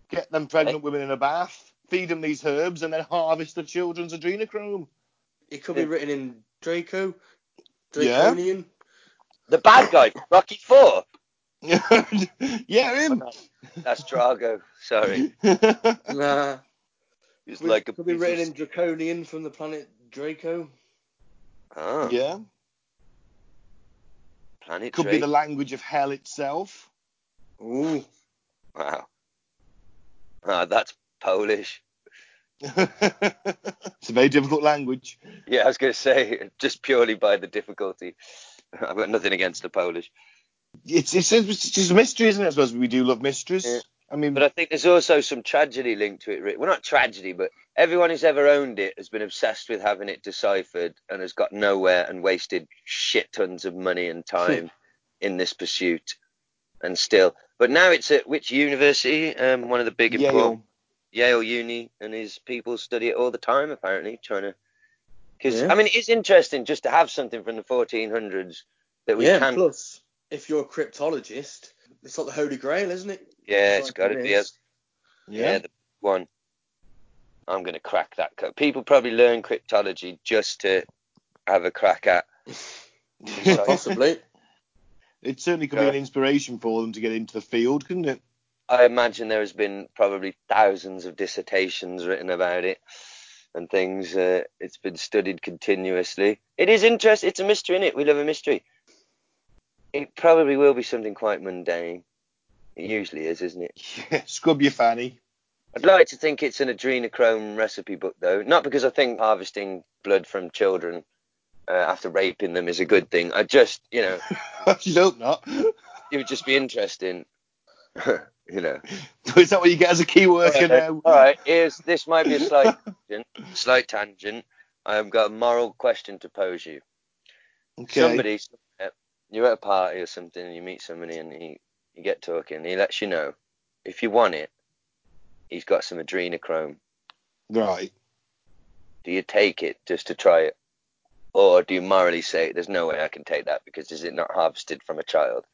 get them pregnant women in a bath, feed them these herbs, and then harvest the children's adrenochrome. It could be Yeah. written in Draco, Yeah. Draconian. the bad guy, Rocky Four. yeah, him. That's Drago. Sorry, Nah. He's Could, like a could be written of- in Draconian from the planet Draco. Ah, yeah. Planet Could be the language of hell itself. Ooh. Wow. Ah, that's Polish. it's a very difficult language. Yeah, I was going to say just purely by the difficulty. I've got nothing against the Polish, It's, it's, it's just a mystery, isn't it? I suppose we do love mysteries. Yeah. I mean, but I think there's also some tragedy linked to it. Rick. Well, not tragedy, but everyone who's ever owned it has been obsessed with having it deciphered and has got nowhere and wasted shit tons of money and time in this pursuit. And still, but now it's at which university? Um, one of the big important Yale. Yale Uni, and his people study it all the time, apparently, trying to. Because Yeah. I mean, it's interesting just to have something from the 1400s that we yeah, can. plus, if you're a cryptologist, it's like the Holy Grail, isn't it? yeah, it's Like got to be. A, this. yeah. the one. I'm gonna crack that code. People probably learn cryptology just to have a crack at. Possibly. It certainly could be an inspiration for them to get into the field, couldn't it? I imagine there has been probably thousands of dissertations written about it and things. Uh, it's been studied continuously. It is interesting. It's a mystery, is it? We love a mystery. It probably will be something quite mundane. It usually is, isn't it? Yeah, scrub your fanny. I'd like to think it's an adrenochrome recipe book, though. Not because I think harvesting blood from children uh, after raping them is a good thing. I just, you know, you hope not. it would just be interesting. you know. Is that what you get as a key worker now? All right. Here's this might be a slight tangent. Slight tangent. I've got a moral question to pose you. Okay. Somebody, you're at a party or something, and you meet somebody, and he, you get talking, and he lets you know if you want it, he's got some adrenochrome. Right. Do you take it just to try it, or do you morally say there's no way I can take that because is it not harvested from a child?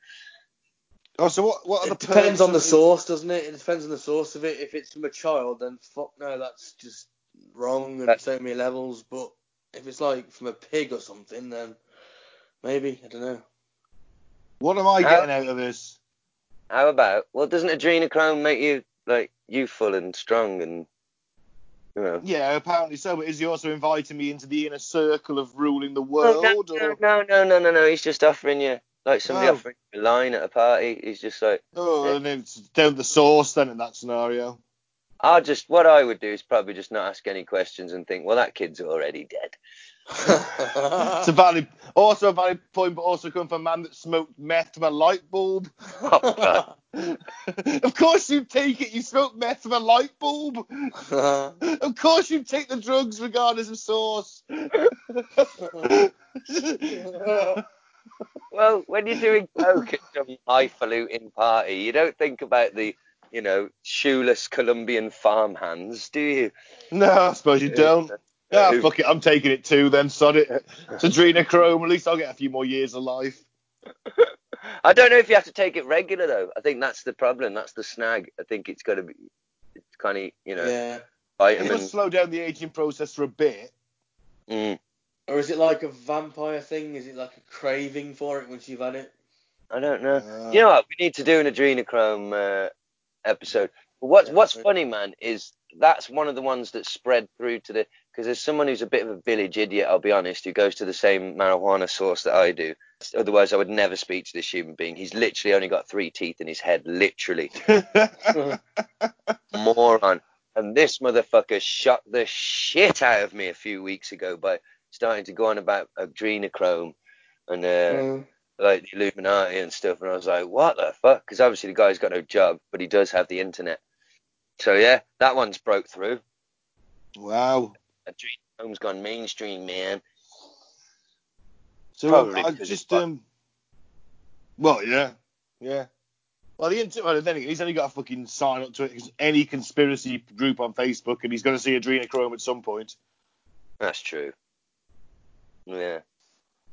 Oh, so what? What are the It depends on the of- source, doesn't it? It depends on the source of it. If it's from a child, then fuck no, that's just wrong on That- so many levels. But if it's like from a pig or something, then maybe I don't know. What am I How- getting out of this? How about? Well, doesn't adrenochrome make you like youthful and strong and you know? Yeah, apparently so. But is he also inviting me into the inner circle of ruling the world? no, or no, no, no, no, no. He's just offering you like somebody Oh. offering you a line at a party. He's just like, oh, and it's down the source then in that scenario. I'll just what I would do is probably just not ask any questions and think, well, that kid's already dead. It's a valid, also a valid point, but also come from a man that smoked meth from a light bulb. Oh, of course you take it. You smoke meth from a light bulb. Of course you take the drugs regardless of source. Well, when you're doing coke at some highfalutin party, you don't think about the, you know, shoeless Colombian farmhands, do you? no, I suppose you don't. Ah, Who- fuck it. I'm taking it too then. Sod it. It's adrenochrome. At least I'll get a few more years of life. I don't know if you have to take it regular though. I think that's the problem. That's the snag. I think it's got to be, it's kind of, you know, yeah. It vitamin. must slow down the aging process for a bit. Mm, Or is it like a vampire thing? Is it like a craving for it once you've had it? I don't know. Uh, You know what? We need to do an adrenochrome uh, episode. But what's Yeah, what's funny, man, is that's one of the ones that spread through to the because there's someone who's a bit of a village idiot. I'll be honest, who goes to the same marijuana source that I do. Otherwise, I would never speak to this human being. He's literally only got three teeth in his head, literally moron. And this motherfucker shot the shit out of me a few weeks ago by starting to go on about adrenochrome and uh, Mm. like the Illuminati and stuff, and I was like, what the fuck? Because obviously the guy's got no job, but he does have the internet. So yeah, that one's broke through. wow. Adrenochrome's gone mainstream, man. So I because just um. Well, yeah, yeah. Well, the inter- well, then he's only got to fucking sign up to it. 'cause any conspiracy group on Facebook, and he's going to see adrenochrome at some point. That's true. Yeah.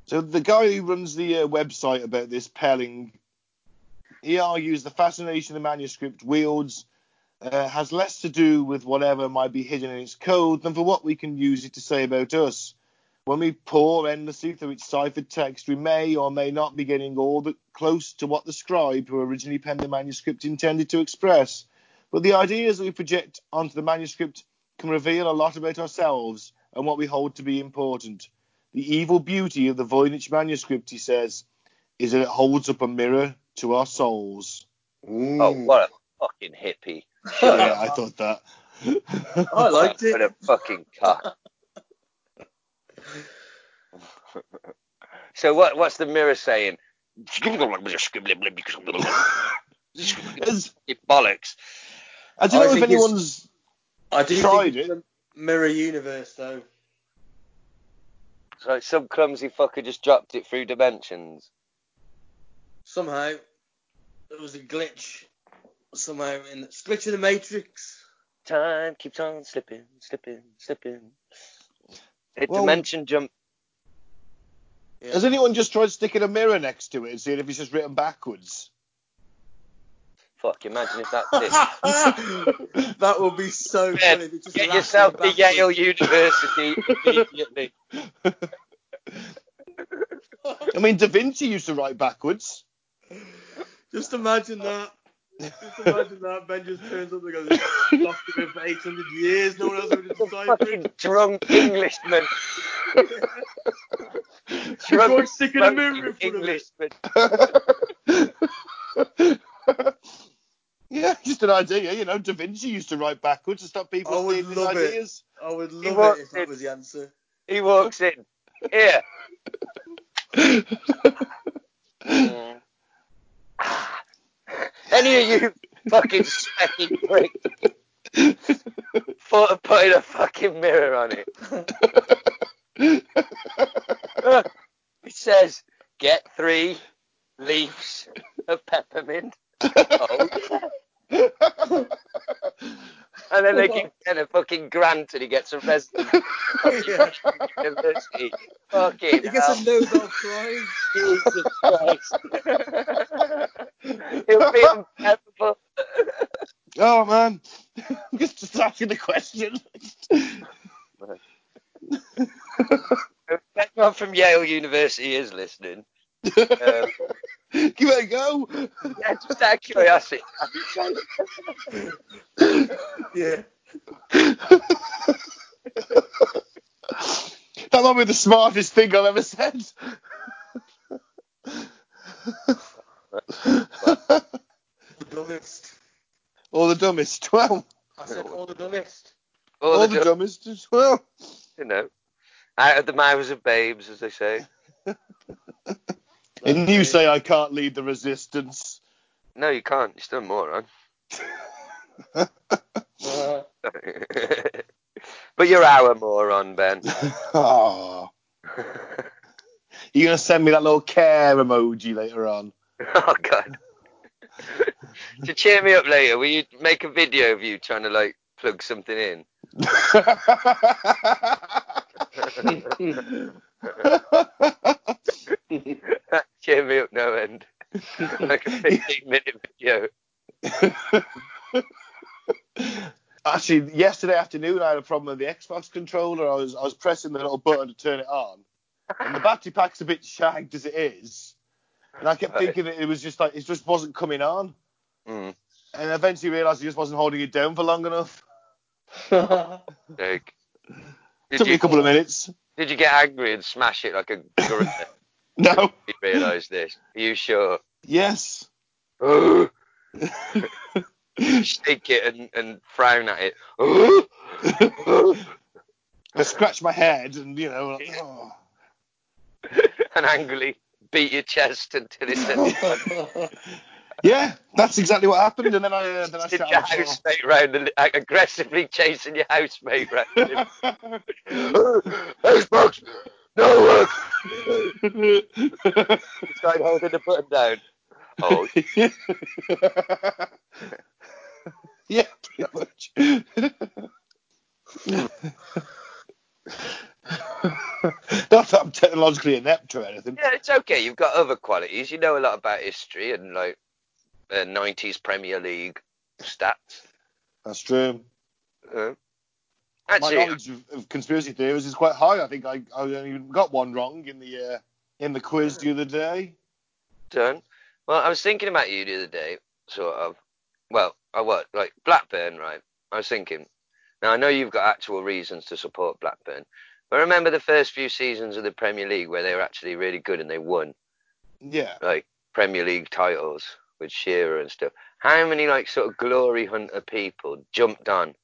So the guy who runs the uh, website about this Pelling, he argues the fascination of the manuscript wields uh, has less to do with whatever might be hidden in its code than for what we can use it to say about us. When we pore endlessly through its ciphered text, we may or may not be getting all that close to what the scribe who originally penned the manuscript intended to express. But the ideas that we project onto the manuscript can reveal a lot about ourselves and what we hold to be important. The evil beauty of the Voynich manuscript, he says, is that it holds up a mirror to our souls. Oh, what a fucking hippie. Yeah, I thought that. I liked What it. a fucking cock. so what? What's the mirror saying? It bollocks. I don't I know if anyone's. I do Tried think it. a mirror universe though. So some clumsy fucker just dropped it through dimensions. Somehow there was a glitch. Somehow in the glitch in the Matrix. Time keeps on slipping, slipping, slipping. It Well- dimension jump. Yeah. Has anyone just tried sticking a mirror next to it and seeing if it's just written backwards? Fuck, imagine if that's it. that would be so Ben, funny. if it just Get yourself to. Yale University immediately. I mean, Da Vinci used to write backwards. Just imagine that. Just imagine that. Ben just turns up and goes, "This document for 800 years. No one else would decipher Fucking drunk Englishman. Go drunk and in a mirror in front. Englishman. yeah, Yeah, just an idea. You know, Da Vinci used to write backwards to stop people I would stealing his love it. ideas. I would love it if that in. was the answer. He walks in. Here. Mm. Any of you fucking specky prick thought of putting a fucking mirror on it. It says, get three leaves of peppermint. Oh. And then they give Ken a fucking grant and he gets a resident university. Fucking He gets hell. a Nobel Prize. Jesus Christ. He'll be unbearable. oh man, I'm just just asking the question. If anyone from Yale University is listening, um, Give it a go. yeah, just out of curiosity. Yeah. That might be the smartest thing I've ever said. The dumbest. or the dumbest. Well, I said all the dumbest. All, or the, the du- dumbest as well. you know, out of the mouths of babes, as they say. And you say I can't lead the resistance. No, you can't. You're still a moron. But you're our moron, Ben. oh. You're gonna send me that little care emoji later on. oh God. to cheer me up later, will you make a video of you trying to like plug something in? Cheer me up no end. like a 15 minute video. Actually, yesterday afternoon I had a problem with the Xbox controller. I was I was pressing the little button to turn it on, and the battery pack's a bit shagged as it is. And I kept thinking that it was just like it just wasn't coming on. Mm, And I eventually realised I just wasn't holding it down for long enough. Took me a couple of minutes. did you get angry and smash it like a gorilla? No. you realise this? Are you sure? Yes. Shake it and, and frown at it. I scratched my head and you know. Like, oh. and angrily beat your chest until it said Yeah, that's exactly what happened. And then I uh, then I shut your housemate round and uh, aggressively chasing your housemate round. Xbox, no work. He tried holding the button down. Oh, yeah, pretty much. Not that I'm technologically inept or anything. yeah, it's okay. You've got other qualities. You know a lot about history and like uh, 90s Premier League stats. That's true. Uh, My knowledge of, of conspiracy theories is quite high. I think I, I only got one wrong in the uh, in the quiz the other day. done. Well, I was thinking about you the other day, sort of. Well, I what like Blackburn, right? I was thinking. Now I know you've got actual reasons to support Blackburn, but remember the first few seasons of the Premier League where they were actually really good and they won Yeah. like Premier League titles with Shearer and stuff. How many like sort of glory hunter people jumped on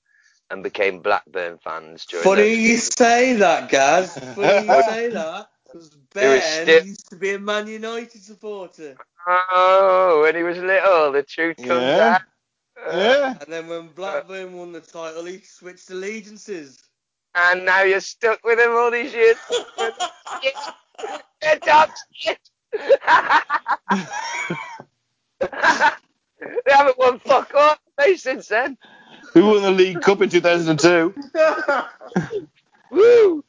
and became Blackburn fans during Funny those- you say that, Gaz. Funny you say that. Because Ben used to be a Man United supporter. Oh, when he was little, the truth comes Yeah. out. Yeah. And then when Blackburn won the title, he switched allegiances. And now you're stuck with him all these years. Get up, shit. they haven't won fuck off since then. Who won the League Cup in 2002? Woo!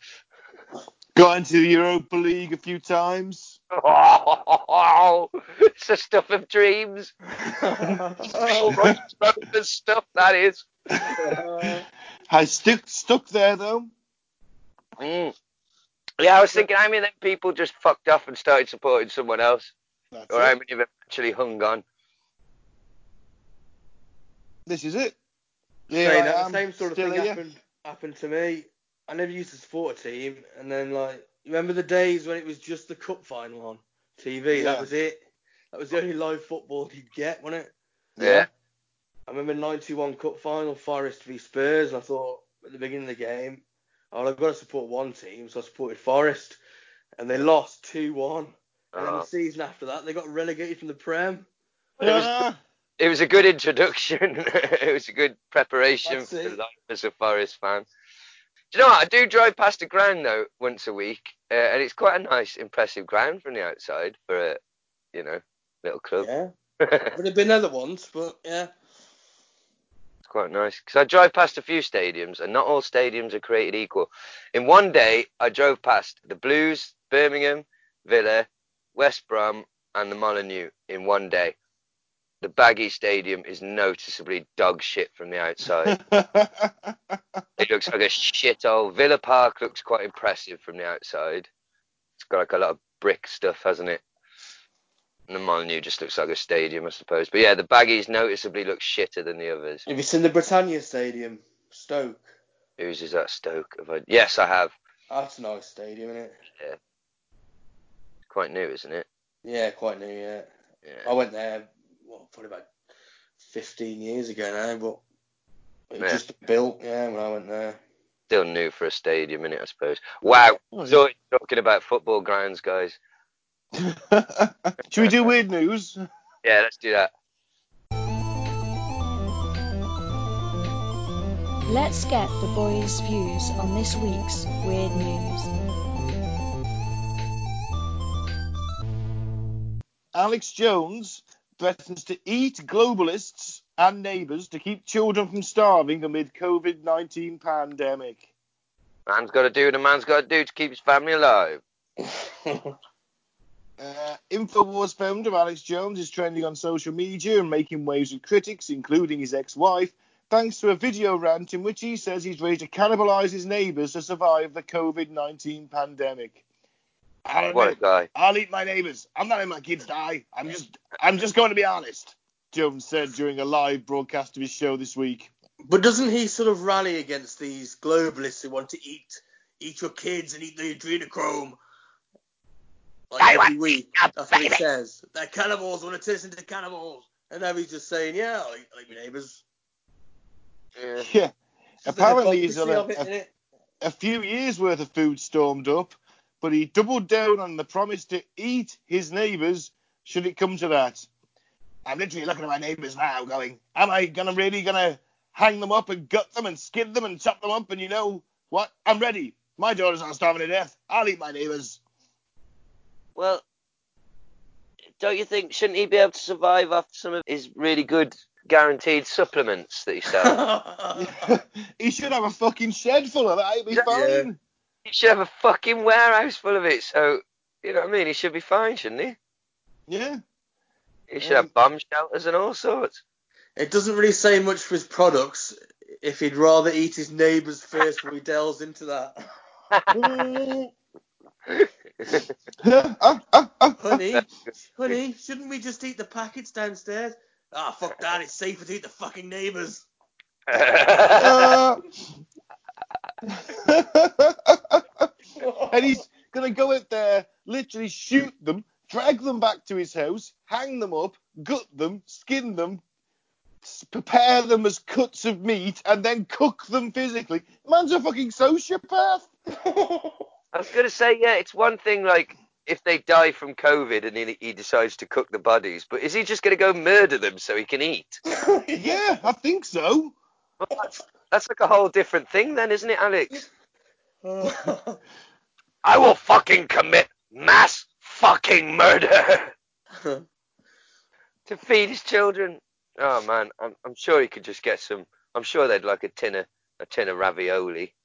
Got into the Europa League a few times. Oh, it's the stuff of dreams. Oh, the stuff that is. I stuck stuck there though. Mm. Yeah, I was thinking how many of them people just fucked off and started supporting someone else, That's or how it. many of them actually hung on. This is it. Yeah, Saying that, the same sort of thing happened happened to me. I never used to support a team, and then like, remember the days when it was just the cup final on TV? Yeah. That was it. That was the only live football you'd get, wasn't it? Yeah. I remember 91 Cup final, Forest v Spurs, and I thought at the beginning of the game, oh, I've got to support one team, so I supported Forest, and they lost 2 1. And then Oh. the season after that, they got relegated from the Prem. It was- Ah, It was a good introduction. it was a good preparation That's for it. life as a Forest fan. Do you know what? I do drive past the ground though once a week, uh, and it's quite a nice, impressive ground from the outside for a, you know, little club. Yeah. But there've been other ones, but yeah. It's quite nice because I drive past a few stadiums, and not all stadiums are created equal. In one day, I drove past the Blues, Birmingham, Villa, West Brom, and the Molineux in one day. The Baggy Stadium is noticeably dog shit from the outside. it looks like a shithole. Villa Park looks quite impressive from the outside. It's got like a lot of brick stuff, hasn't it? And the Molineux just looks like a stadium, I suppose. But yeah, the Baggies noticeably look shitter than the others. Have you seen the Britannia Stadium, Stoke? Whose is that Stoke? Have I... Yes, I have. That's a nice stadium, isn't it? Yeah. Quite new, isn't it? Yeah, quite new, yeah. Yeah. I went there, probably about 15 years ago now, but it was Yeah. just built, yeah, when I went there. Still new for a stadium, innit, I suppose. Wow. Oh, So talking about football grounds, guys. Should we do weird news? Yeah, let's do that. Let's get the boys' views on this week's weird news. Alex Jones threatens to eat globalists and neighbours to keep children from starving amid COVID 19 pandemic. Man's got to do what a man's got to do to keep his family alive. Uh, Infowars founder Alex Jones is trending on social media and making waves with critics, including his ex wife, thanks to a video rant in which he says he's ready to cannibalise his neighbours to survive the COVID 19 pandemic. I'll What a admit, guy. I'll eat my neighbours. I'm not letting my kids die. I'm just, I'm just going to be honest. Jones said during a live broadcast of his show this week. But doesn't he sort of rally against these globalists who want to eat eat your kids and eat the adrenochrome? Like I every want week. a That's what he says. They're cannibals, want to turn us into cannibals. And now he's just saying, yeah, I'll eat, I'll eat my neighbours. Yeah. Yeah. Apparently, he's hypocrisy on a, a, a few years worth of food stormed up, but he doubled down on the promise to eat his neighbours should it come to that. I'm literally looking at my neighbours now, going, "Am I gonna really gonna hang them up and gut them and skin them and chop them up? And you know what? I'm ready. My daughter's not starving to death. I'll eat my neighbours. Well, don't you think shouldn't he be able to survive off some of his really good guaranteed supplements that he sells? he should have a fucking shed full of that. He'd be Yeah. fine. He should have a fucking warehouse full of it. So you know what I mean? He should be fine, shouldn't he? Yeah. He should have bomb shelters and all sorts. It doesn't really say much for his products if he'd rather eat his neighbours first before he delves into that. Honey, honey, shouldn't we just eat the packets downstairs? Ah, fuck that, it's safer to eat the fucking neighbours. ah. and he's gonna go out there, literally shoot them, drag them back to his house, hang them up, gut them, skin them, prepare them as cuts of meat, and then cook them physically. Man's a fucking sociopath. I was gonna say, yeah, it's one thing like if they die from COVID and he, he decides to cook the bodies, but is he just gonna go murder them so he can eat? yeah, I think so. Well, that's, that's like a whole different thing, then, isn't it, Alex? I will fucking commit mass fucking murder to feed his children. Oh man, I'm, I'm sure he could just get some. I'm sure they'd like a tin of a tin of ravioli.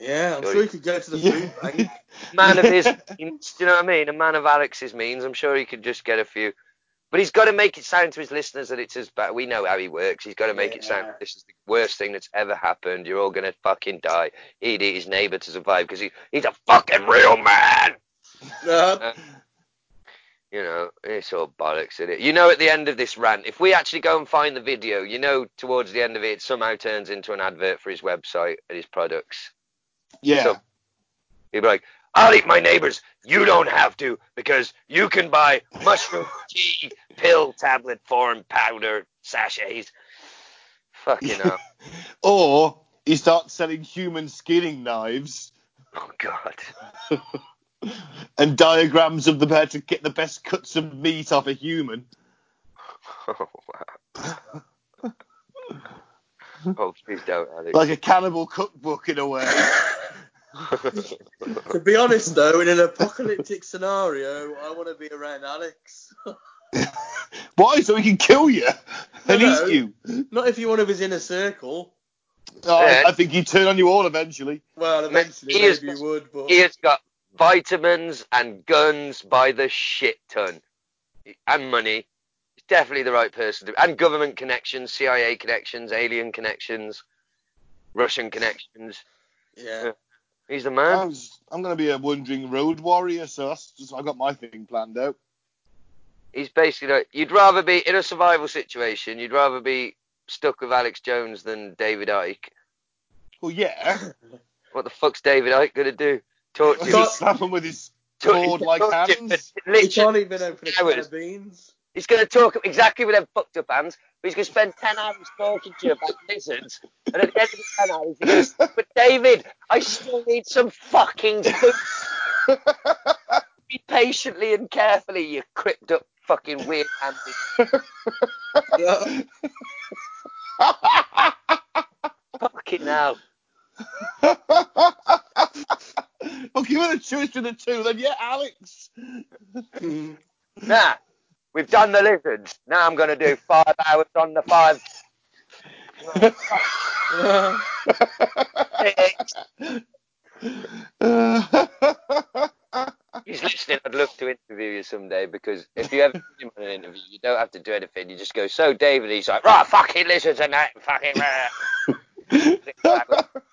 yeah, I'm sure he could go to the food bank. Man of his means, do you know what I mean? A man of Alex's means. I'm sure he could just get a few. But he's got to make it sound to his listeners that it's as bad. We know how he works. He's got to make it sound Yeah. this is the worst thing that's ever happened. You're all gonna fucking die. He'd eat his neighbour to survive because he, he's a fucking real man. Uh, You know, it's all bollocks, isn't it? You know, at the end of this rant, if we actually go and find the video, you know, towards the end of it, it somehow turns into an advert for his website and his products. Yeah. So- He'd be like, I'll eat my neighbors. You don't have to because you can buy mushroom tea, pill, tablet form, powder, sachets. Fucking hell. or he starts selling human skinning knives Oh god. and diagrams of the how to get the best cuts of meat off a human. Oh wow. Oh please don't, Alex. Like a cannibal cookbook in a way. To be honest, though, in an apocalyptic scenario, I want to be around Alex. Why? So he can kill you and No, no. eat you. Not if you're one of his inner circle. Oh, Yeah. I, I think he'd turn on you all eventually. Well, eventually he is- maybe you would, but he has got vitamins and guns by the shit ton. And money. He's definitely the right person to and government connections, CIA connections, alien connections, Russian connections. yeah. He's the I man. was, I'm going to be a wandering road warrior, so that's just, I got my thing planned out. He's basically like you'd rather be in a survival situation, you'd rather be stuck with Alex Jones than David Icke. Well, yeah. What the fuck's David Icke gonna do? Torture He's you? just slap him with his Tor- cord like hands. He can't even open a can of beans. He's going to talk exactly with them fucked up hands, but he's going to spend 10 hours talking to you about lizards, and at the end of the 10 hours, he's going to But David, I still need some fucking food. Be patiently and carefully, you cripped up fucking weird handed. Yeah. Fucking hell. well, give it a choice to the two, then yeah, Alex. Hmm. Now, we've done the lizards. Now I'm going to do five hours on the five. He's listening. I'd love to interview you someday because if you ever see him on an interview, you don't have to do anything. You just go, so David, he's like, right, fucking lizards and that, fucking.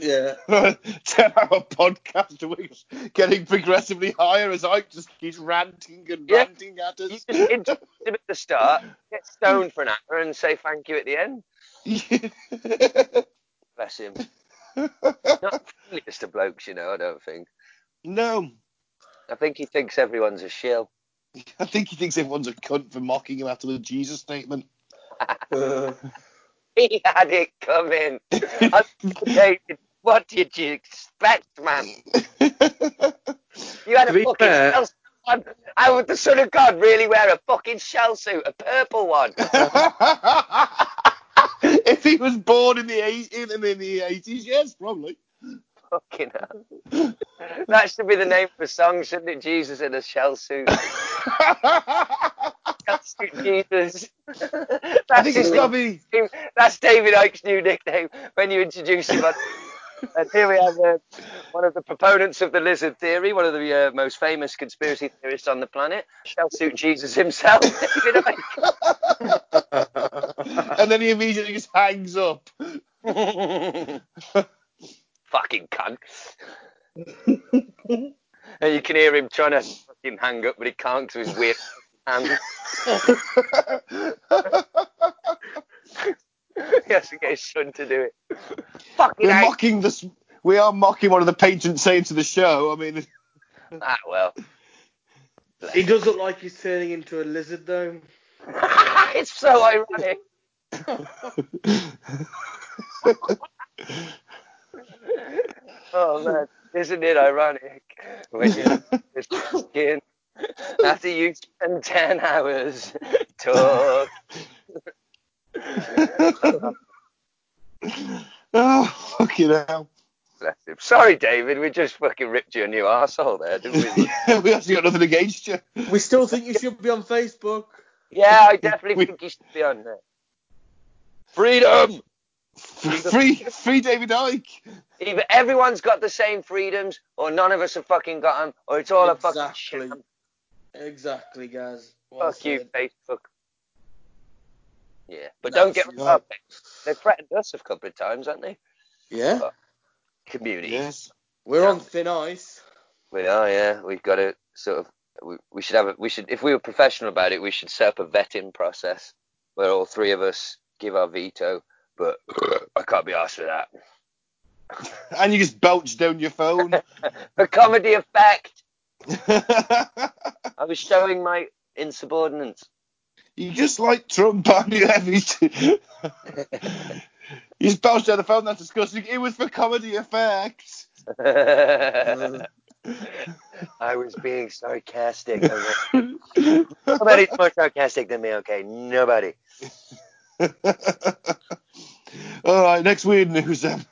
yeah. 10 hour podcast a week, getting progressively higher as Icke just keeps ranting and Yeah. ranting at You us. just introduce him at the start, get stoned for an hour, and say thank you at the end. Bless him. Not the friendliest of blokes, you know. I don't think. no, I think he thinks everyone's a shill. I think he thinks everyone's a cunt for mocking him after the Jesus statement. Uh, He had it coming. David, what did you expect, man? You had To a fucking fair- shell suit. How would the Son of God really wear a fucking shell suit, a purple one? if he was born in the eight, in, in the eighties, yes, probably. fucking hell. That should be the name for a song, shouldn't it? Jesus in a shell suit. Suit Jesus. I That's think his it's got to be. nickname. That's David Icke's new nickname when you introduce him. And here we have uh, one of the proponents of the lizard theory, one of the uh, most famous conspiracy theorists on the planet, shell suit Jesus himself, David and then he immediately just hangs up. Fucking cunt. and you can hear him trying to fucking hang up, but he can't because his weird hands. he has to get his son to do it. Fucking We're hell. mocking this. We are mocking one of the patron saints of the show. I mean, Ah, well. He does look like he's turning into a lizard, though. it's so ironic. Oh man, isn't it ironic when you look at his skin after you spend ten hours talk? oh fucking hell. Bless him. Sorry, David, we just fucking ripped you a new arsehole there, didn't we? we actually got nothing against you. we still think you should be on Facebook. yeah, I definitely We- think you should be on there. Freedom. Free, free David Icke. Either everyone's got the same freedoms, or none of us have fucking got them, or it's all a fucking sham. Exactly, guys. Well Fuck you. Facebook. Yeah, but That's don't get me right. wrong. They threatened us a couple of times, haven't they? Yeah, Community. Yes. we're on thin ice. We are, yeah. We've got to sort of. We, we should have. A, we should, if we were professional about it, we should set up a vetting process where all three of us give our veto. But I can't be asked for that. And you just belch down your phone. For comedy effect, I was showing my insubordinance. You just like Trump, aren't you, Heavy? you bounced down the phone. That's disgusting. It was for comedy effect. I was being sarcastic. Nobody's more sarcastic than me, okay? Nobody. All right, next weird news then.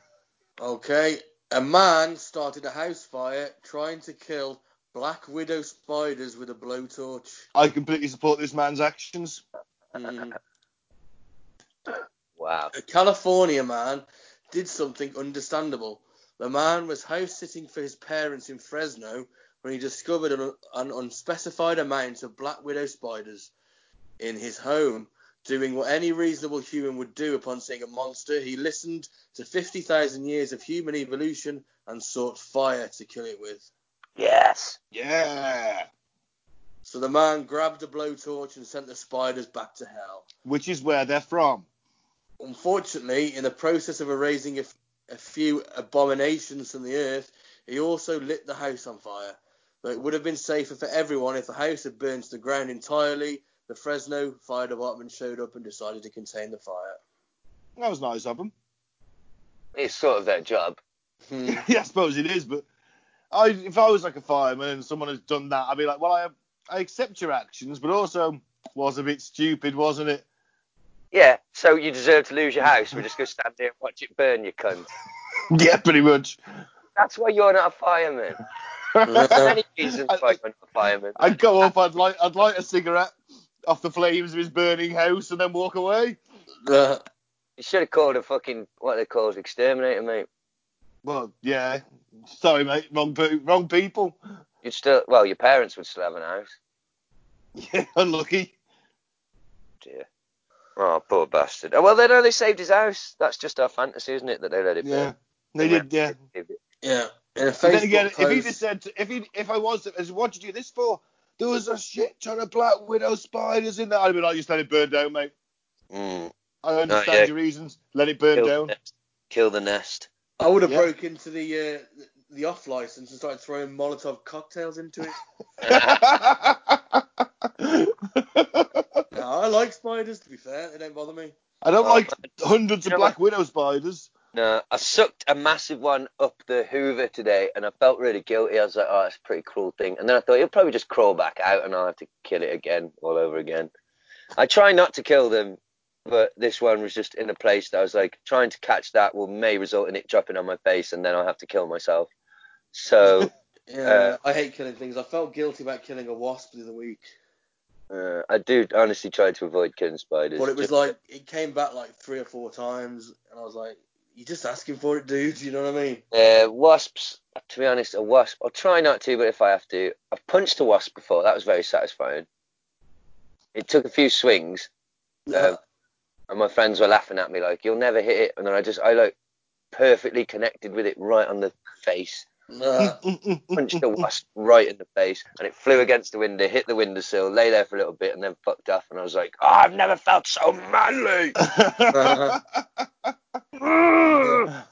Okay, a man started a house fire trying to kill black widow spiders with a blowtorch. I completely support this man's actions. Mm. Wow. A California man did something understandable. The man was house sitting for his parents in Fresno when he discovered an, an unspecified amount of black widow spiders in his home. Doing what any reasonable human would do upon seeing a monster, he listened to 50,000 years of human evolution and sought fire to kill it with. Yes. Yeah. So the man grabbed a blowtorch and sent the spiders back to hell. Which is where they're from. Unfortunately, in the process of erasing a, f- a few abominations from the earth, he also lit the house on fire. Though it would have been safer for everyone if the house had burned to the ground entirely, the Fresno Fire Department showed up and decided to contain the fire. That was nice of them. It's sort of their job. Hmm. yeah, I suppose it is, but I, if I was like a fireman and someone has done that, I'd be like, well, I, I accept your actions, but also was a bit stupid, wasn't it? Yeah, so you deserve to lose your house. We're just going to stand there and watch it burn, you cunt. yeah, pretty much. That's why you're not a fireman. Many reasons why you're not a fireman. I'd go up, I'd light, I'd light a cigarette off the flames of his burning house and then walk away. You should have called a fucking, what they call it, exterminator, mate. Well, yeah. Sorry, mate. Wrong, wrong people. You'd still, well, your parents would still have an house. Yeah, unlucky. Dear. Oh, poor bastard. Oh, well, they know they saved his house. That's just our fantasy, isn't it, that they let it Yeah, burn? they did. Yeah. yeah. And then Facebook again, if he just said, if he, if I was, as what did you do this for? There was a shit ton of black widow spiders in there. I'd be like, just let it burn down, mate. Mm. I understand yeah. your reasons. Let it burn Kill, down. The. Kill the nest. I would have Yeah. broke into the uh, the off license and started throwing Molotov cocktails into it. No, I like spiders. To be fair, they don't bother me. I don't Oh, like hundreds You of know black widow spiders. No, I sucked a massive one up the Hoover today, and I felt really guilty. I was like, "Oh, it's a pretty cruel thing." And then I thought "It'll probably just crawl back out, and I'll have to kill it again, all over again. I try not to kill them, but this one was just in a place that I was like, trying to catch that will may result in it dropping on my face, and then I'll have to kill myself. So Yeah, I hate killing things. I felt guilty about killing a wasp the other week, uh, I do honestly try to avoid killing spiders. but it was Just- like it came back like three or four times, and I was like, "You're just asking for it, dude." You know what I mean? Uh, wasps, to be honest, a wasp. I'll try not to, but if I have to, I've punched a wasp before. That was very satisfying. It took a few swings, um, and my friends were laughing at me like, "You'll never hit it," and then I just, I like perfectly connected with it right on the face. Punched the wasp right in the face, and it flew against the window, hit the windowsill, lay there for a little bit, and then fucked off. And I was like, oh, "I've never felt so manly."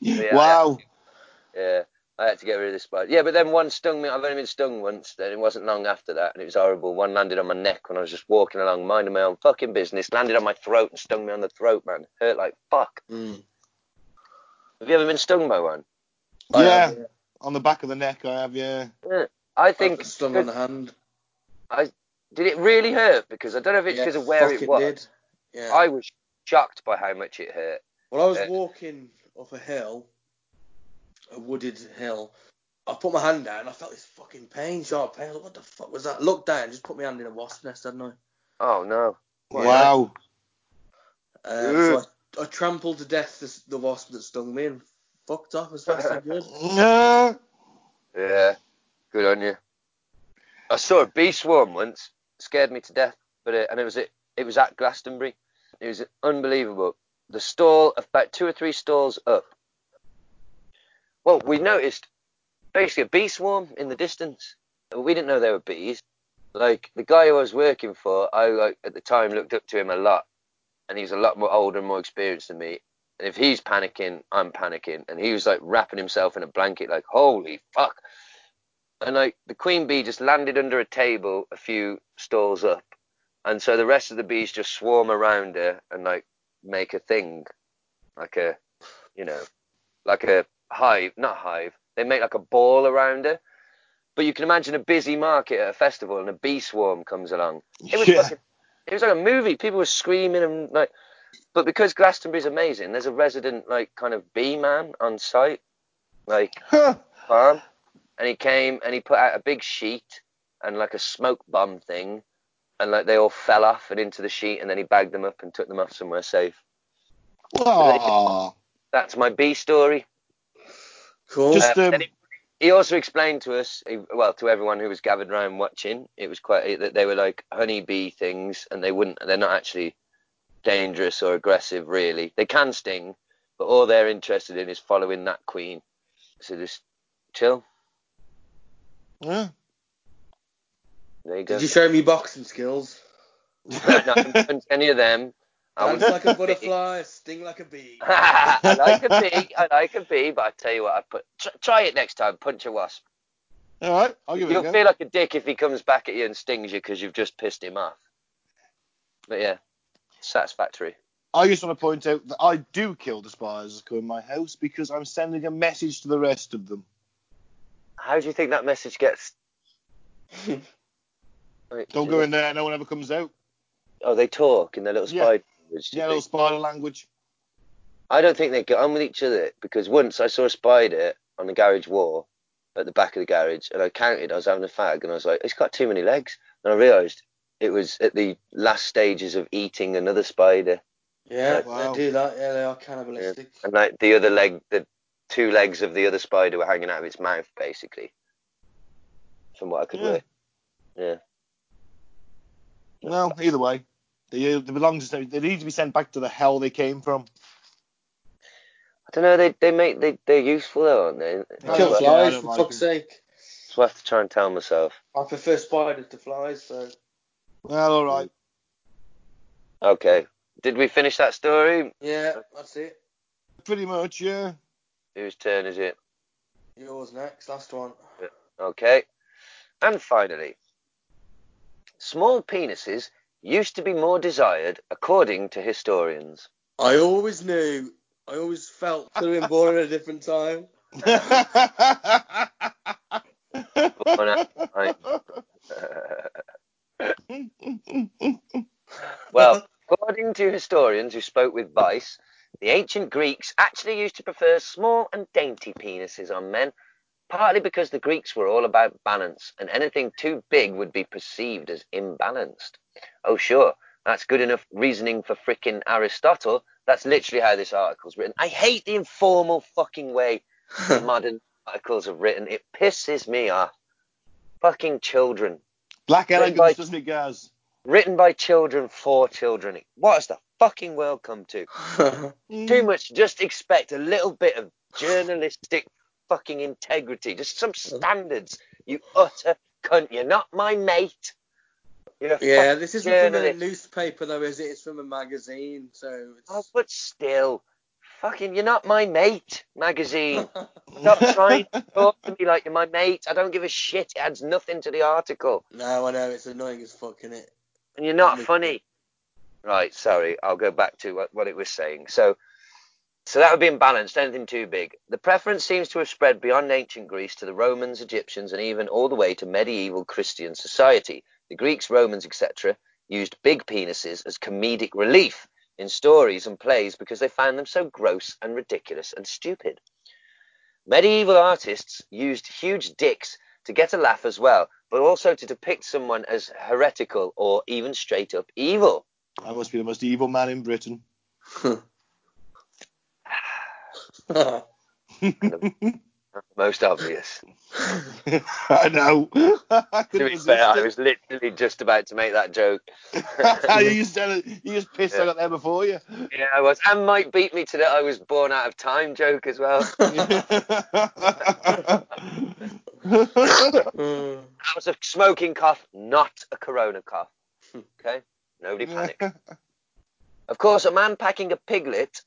Yeah, wow. Yeah, I had to get rid of this spider. Yeah, but then one stung me. I've only been stung once. Then it wasn't long after that, and it was horrible. One landed on my neck when I was just walking along, minding my own fucking business. Landed on my throat and stung me on the throat, man. Hurt like fuck. Mm. Have you ever been stung by one? I Yeah. have, On the back of the neck, I have, yeah. I I think. got stung on the hand. I Did it really hurt? Because I don't know if it's Yeah, because of where fuck it was. Did. Yeah. I was shocked by how much it hurt. Well, I was Uh, walking up a hill, a wooded hill. I put my hand down. I felt this fucking pain, sharp pain. I was like, what the fuck was that? Looked down, just put my hand in a wasp nest, hadn't I? Oh no. Wow. Uh, so I, I trampled to death the, the wasp that stung me and fucked off as fast as I could. No. Yeah. Good on you. I saw a bee swarm once. Scared me to death. But uh, and it was it. It was at Glastonbury. It was unbelievable. The stall, about two or three stalls up. Well, we noticed basically a bee swarm in the distance. We didn't know there were bees. Like the guy who I was working for, I like at the time looked up to him a lot, and he was a lot more older and more experienced than me. And if he's panicking, I'm panicking. And he was like wrapping himself in a blanket, like holy fuck. and like the queen bee just landed under a table a few stalls up, and so the rest of the bees just swarm around her and like make a thing, like a, you know, like a hive, not hive. They make like a ball around her. But you can imagine a busy market at a festival and a bee swarm comes along. It was Yeah. fucking, it was like a movie. People were screaming and like, but because Glastonbury's amazing, there's a resident like kind of bee man on site, like farm, and he came and he put out a big sheet and like a smoke bomb thing, and like they all fell off and into the sheet, and then he bagged them up and took them off somewhere safe. Aw. That's my bee story. Cool. Just Uh, um, he, he also explained to us, well, to everyone who was gathered around watching, it was quite that they were like honeybee things, and they wouldn't, they're not actually dangerous or aggressive, really. They can sting, but all they're interested in is following that queen. So just chill. yeah. There you go. Did you show me boxing skills? no, haven't any of them. I Dance would- like a butterfly, sting like a bee. I like a bee. I like a bee, but I tell you what, I put tr- try it next time. Punch a wasp. All right, I'll give it a go. You'll go. feel like a dick if he comes back at you and stings you because you've just pissed him off. But yeah, satisfactory. I just want to point out that I do kill the spiders that come in my house because I'm sending a message to the rest of them. How do you think that message gets? Wait, Don't go they- in there, no one ever comes out. Oh, they talk in their little Yeah. spider language. do Yeah, you little spider language. I don't think they get on with each other because once I saw a spider on the garage wall at the back of the garage and I counted, I was having a fag and I was like, it's got too many legs. And I realised it was at the last stages of eating another spider. Yeah, Wow. they do that. Yeah, they are cannibalistic. And like the other leg, the two legs of the other spider were hanging out of its mouth, basically. From what I could Yeah. read. Yeah. Well, either way, they, uh, they belong to. They need to be sent back to the hell they came from. I don't know, they, they make, they, they're useful though, aren't they? I Kill don't- yeah, flies, for like fuck's them. sake. what I have to try and tell myself. I prefer spiders to flies, so. Well, all right. Okay. Did we finish that story? Yeah, that's it. Pretty much, yeah. Whose turn is it? Yours next, last one. Okay. And finally, small penises used to be more desired according to historians. I always knew, I always felt could have been born at a different time. Born at- right. well, according to historians who spoke with Vice, the ancient Greeks actually used to prefer small and dainty penises on men, partly because the Greeks were all about balance, and anything too big would be perceived as imbalanced. Oh, sure, that's good enough reasoning for frickin' Aristotle. That's literally how this article's written. I hate the informal fucking way modern articles are written. It pisses me off. Fucking children. Black Written elegance, by- doesn't it, Gaz? Written by children for children. What has the fucking world come to? Too much. Just expect a little bit of journalistic fucking integrity. Just some standards. You utter cunt. You're not my mate. You're yeah, this isn't from a newspaper though, is it? It's from a magazine, so Oh, but still. Fucking, you're not my mate, magazine. Stop trying to talk to me like you're my mate. I don't give a shit. It adds nothing to the article. no, I know it's annoying as fuck, is it? and you're not funny. Right, sorry, I'll go back to what, what it was saying. So, so that would be imbalanced, anything too big. The preference seems to have spread beyond ancient Greece to the Romans, Egyptians, and even all the way to medieval Christian society. The Greeks, Romans, etc., used big penises as comedic relief in stories and plays because they found them so gross and ridiculous and stupid. Medieval artists used huge dicks to get a laugh as well, but also to depict someone as heretical or even straight up evil. I must be the most evil man in Britain. Most obvious. I know. I To be fair, I was literally just about to make that joke. you just it. You just pissed Yeah. I got there before you. Yeah, I was. And Mike beat me to the I was born out of time joke as well. That was a smoking cough, not a corona cough. Okay? Nobody panic. Of course, a man packing a piglet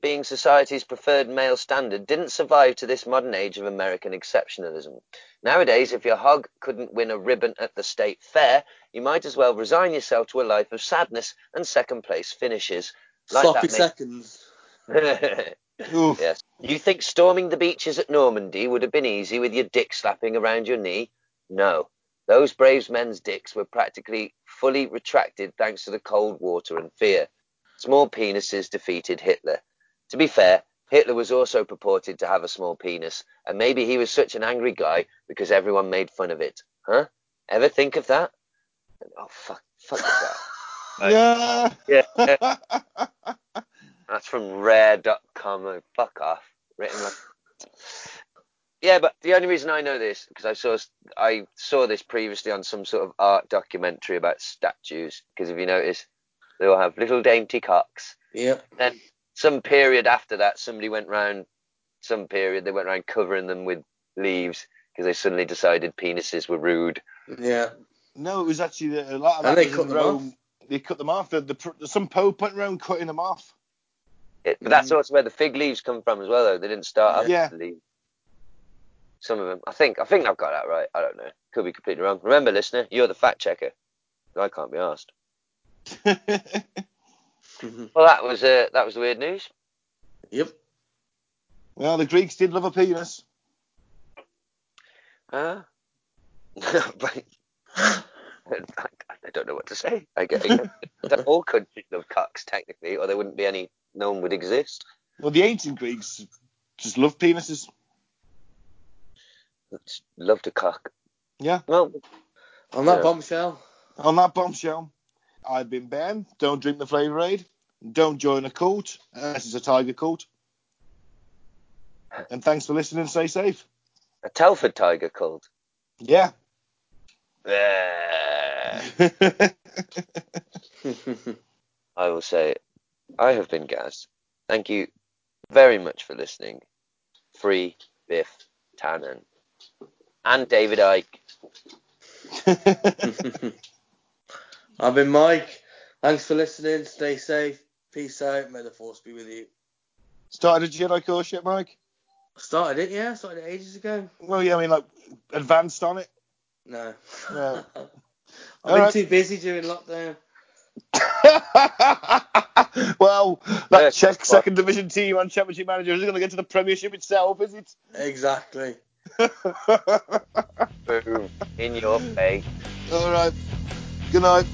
being society's preferred male standard, didn't survive to this modern age of American exceptionalism. Nowadays, if your hog couldn't win a ribbon at the state fair, you might as well resign yourself to a life of sadness and second place finishes. Like Sloppy that, seconds. yes. You think storming the beaches at Normandy would have been easy with your dick slapping around your knee? No. Those brave men's dicks were practically fully retracted thanks to the cold water and fear. Small penises defeated Hitler. To be fair, Hitler was also purported to have a small penis, and maybe he was such an angry guy because everyone made fun of it. Huh? Ever think of that? Oh fuck, fuck that. Yeah. Yeah, that's from Rare.com. Oh, fuck off. Written like. Yeah, but the only reason I know this because I saw I saw this previously on some sort of art documentary about statues. Because if you notice, they all have little dainty cocks. Yep. Then some period after that, somebody went round. Some period they went around covering them with leaves because they suddenly decided penises were rude. Yeah. no, it was actually the- a lot of And they cut them Rome. They cut them off. The, the, some pope went around cutting them off. It, but that's also where the fig leaves come from as well, though. They didn't start up Yeah. the leaves. Some of them, I think, I think I've got that right. I don't know. Could be completely wrong. Remember, listener, you're the fact checker. I can't be asked. Well, that was uh, that was the weird news. Yep. well, the Greeks did love a penis. Uh, but- I, I don't know what to say. I get, I get that all countries love cocks technically, or there wouldn't be any. No one would exist. Well, the ancient Greeks just loved penises. It's loved a cock. Yeah. Well, On that Yeah. bombshell. On that bombshell, I've been Ben. Don't drink the Flavour Aid. Don't join a cult unless it's a tiger cult. And thanks for listening. Stay safe. a Telford tiger cult. Yeah. I will say, I have been Gaz. Thank you very much for listening. Free Biff Tannen. And David Icke. I've been Mike. Thanks for listening. Stay safe. Peace out. May the force be with you. Started a Jedi course yet, Mike? Started it, yeah. Started it ages ago. Well, yeah, I mean, like, advanced on it. No. No. I've All been right. too busy during lockdown. well, Yeah, that Czech well- second division team on Championship Manager isn't going to get to the Premiership itself, is it? Exactly. Boom. In your face. All right. Good night.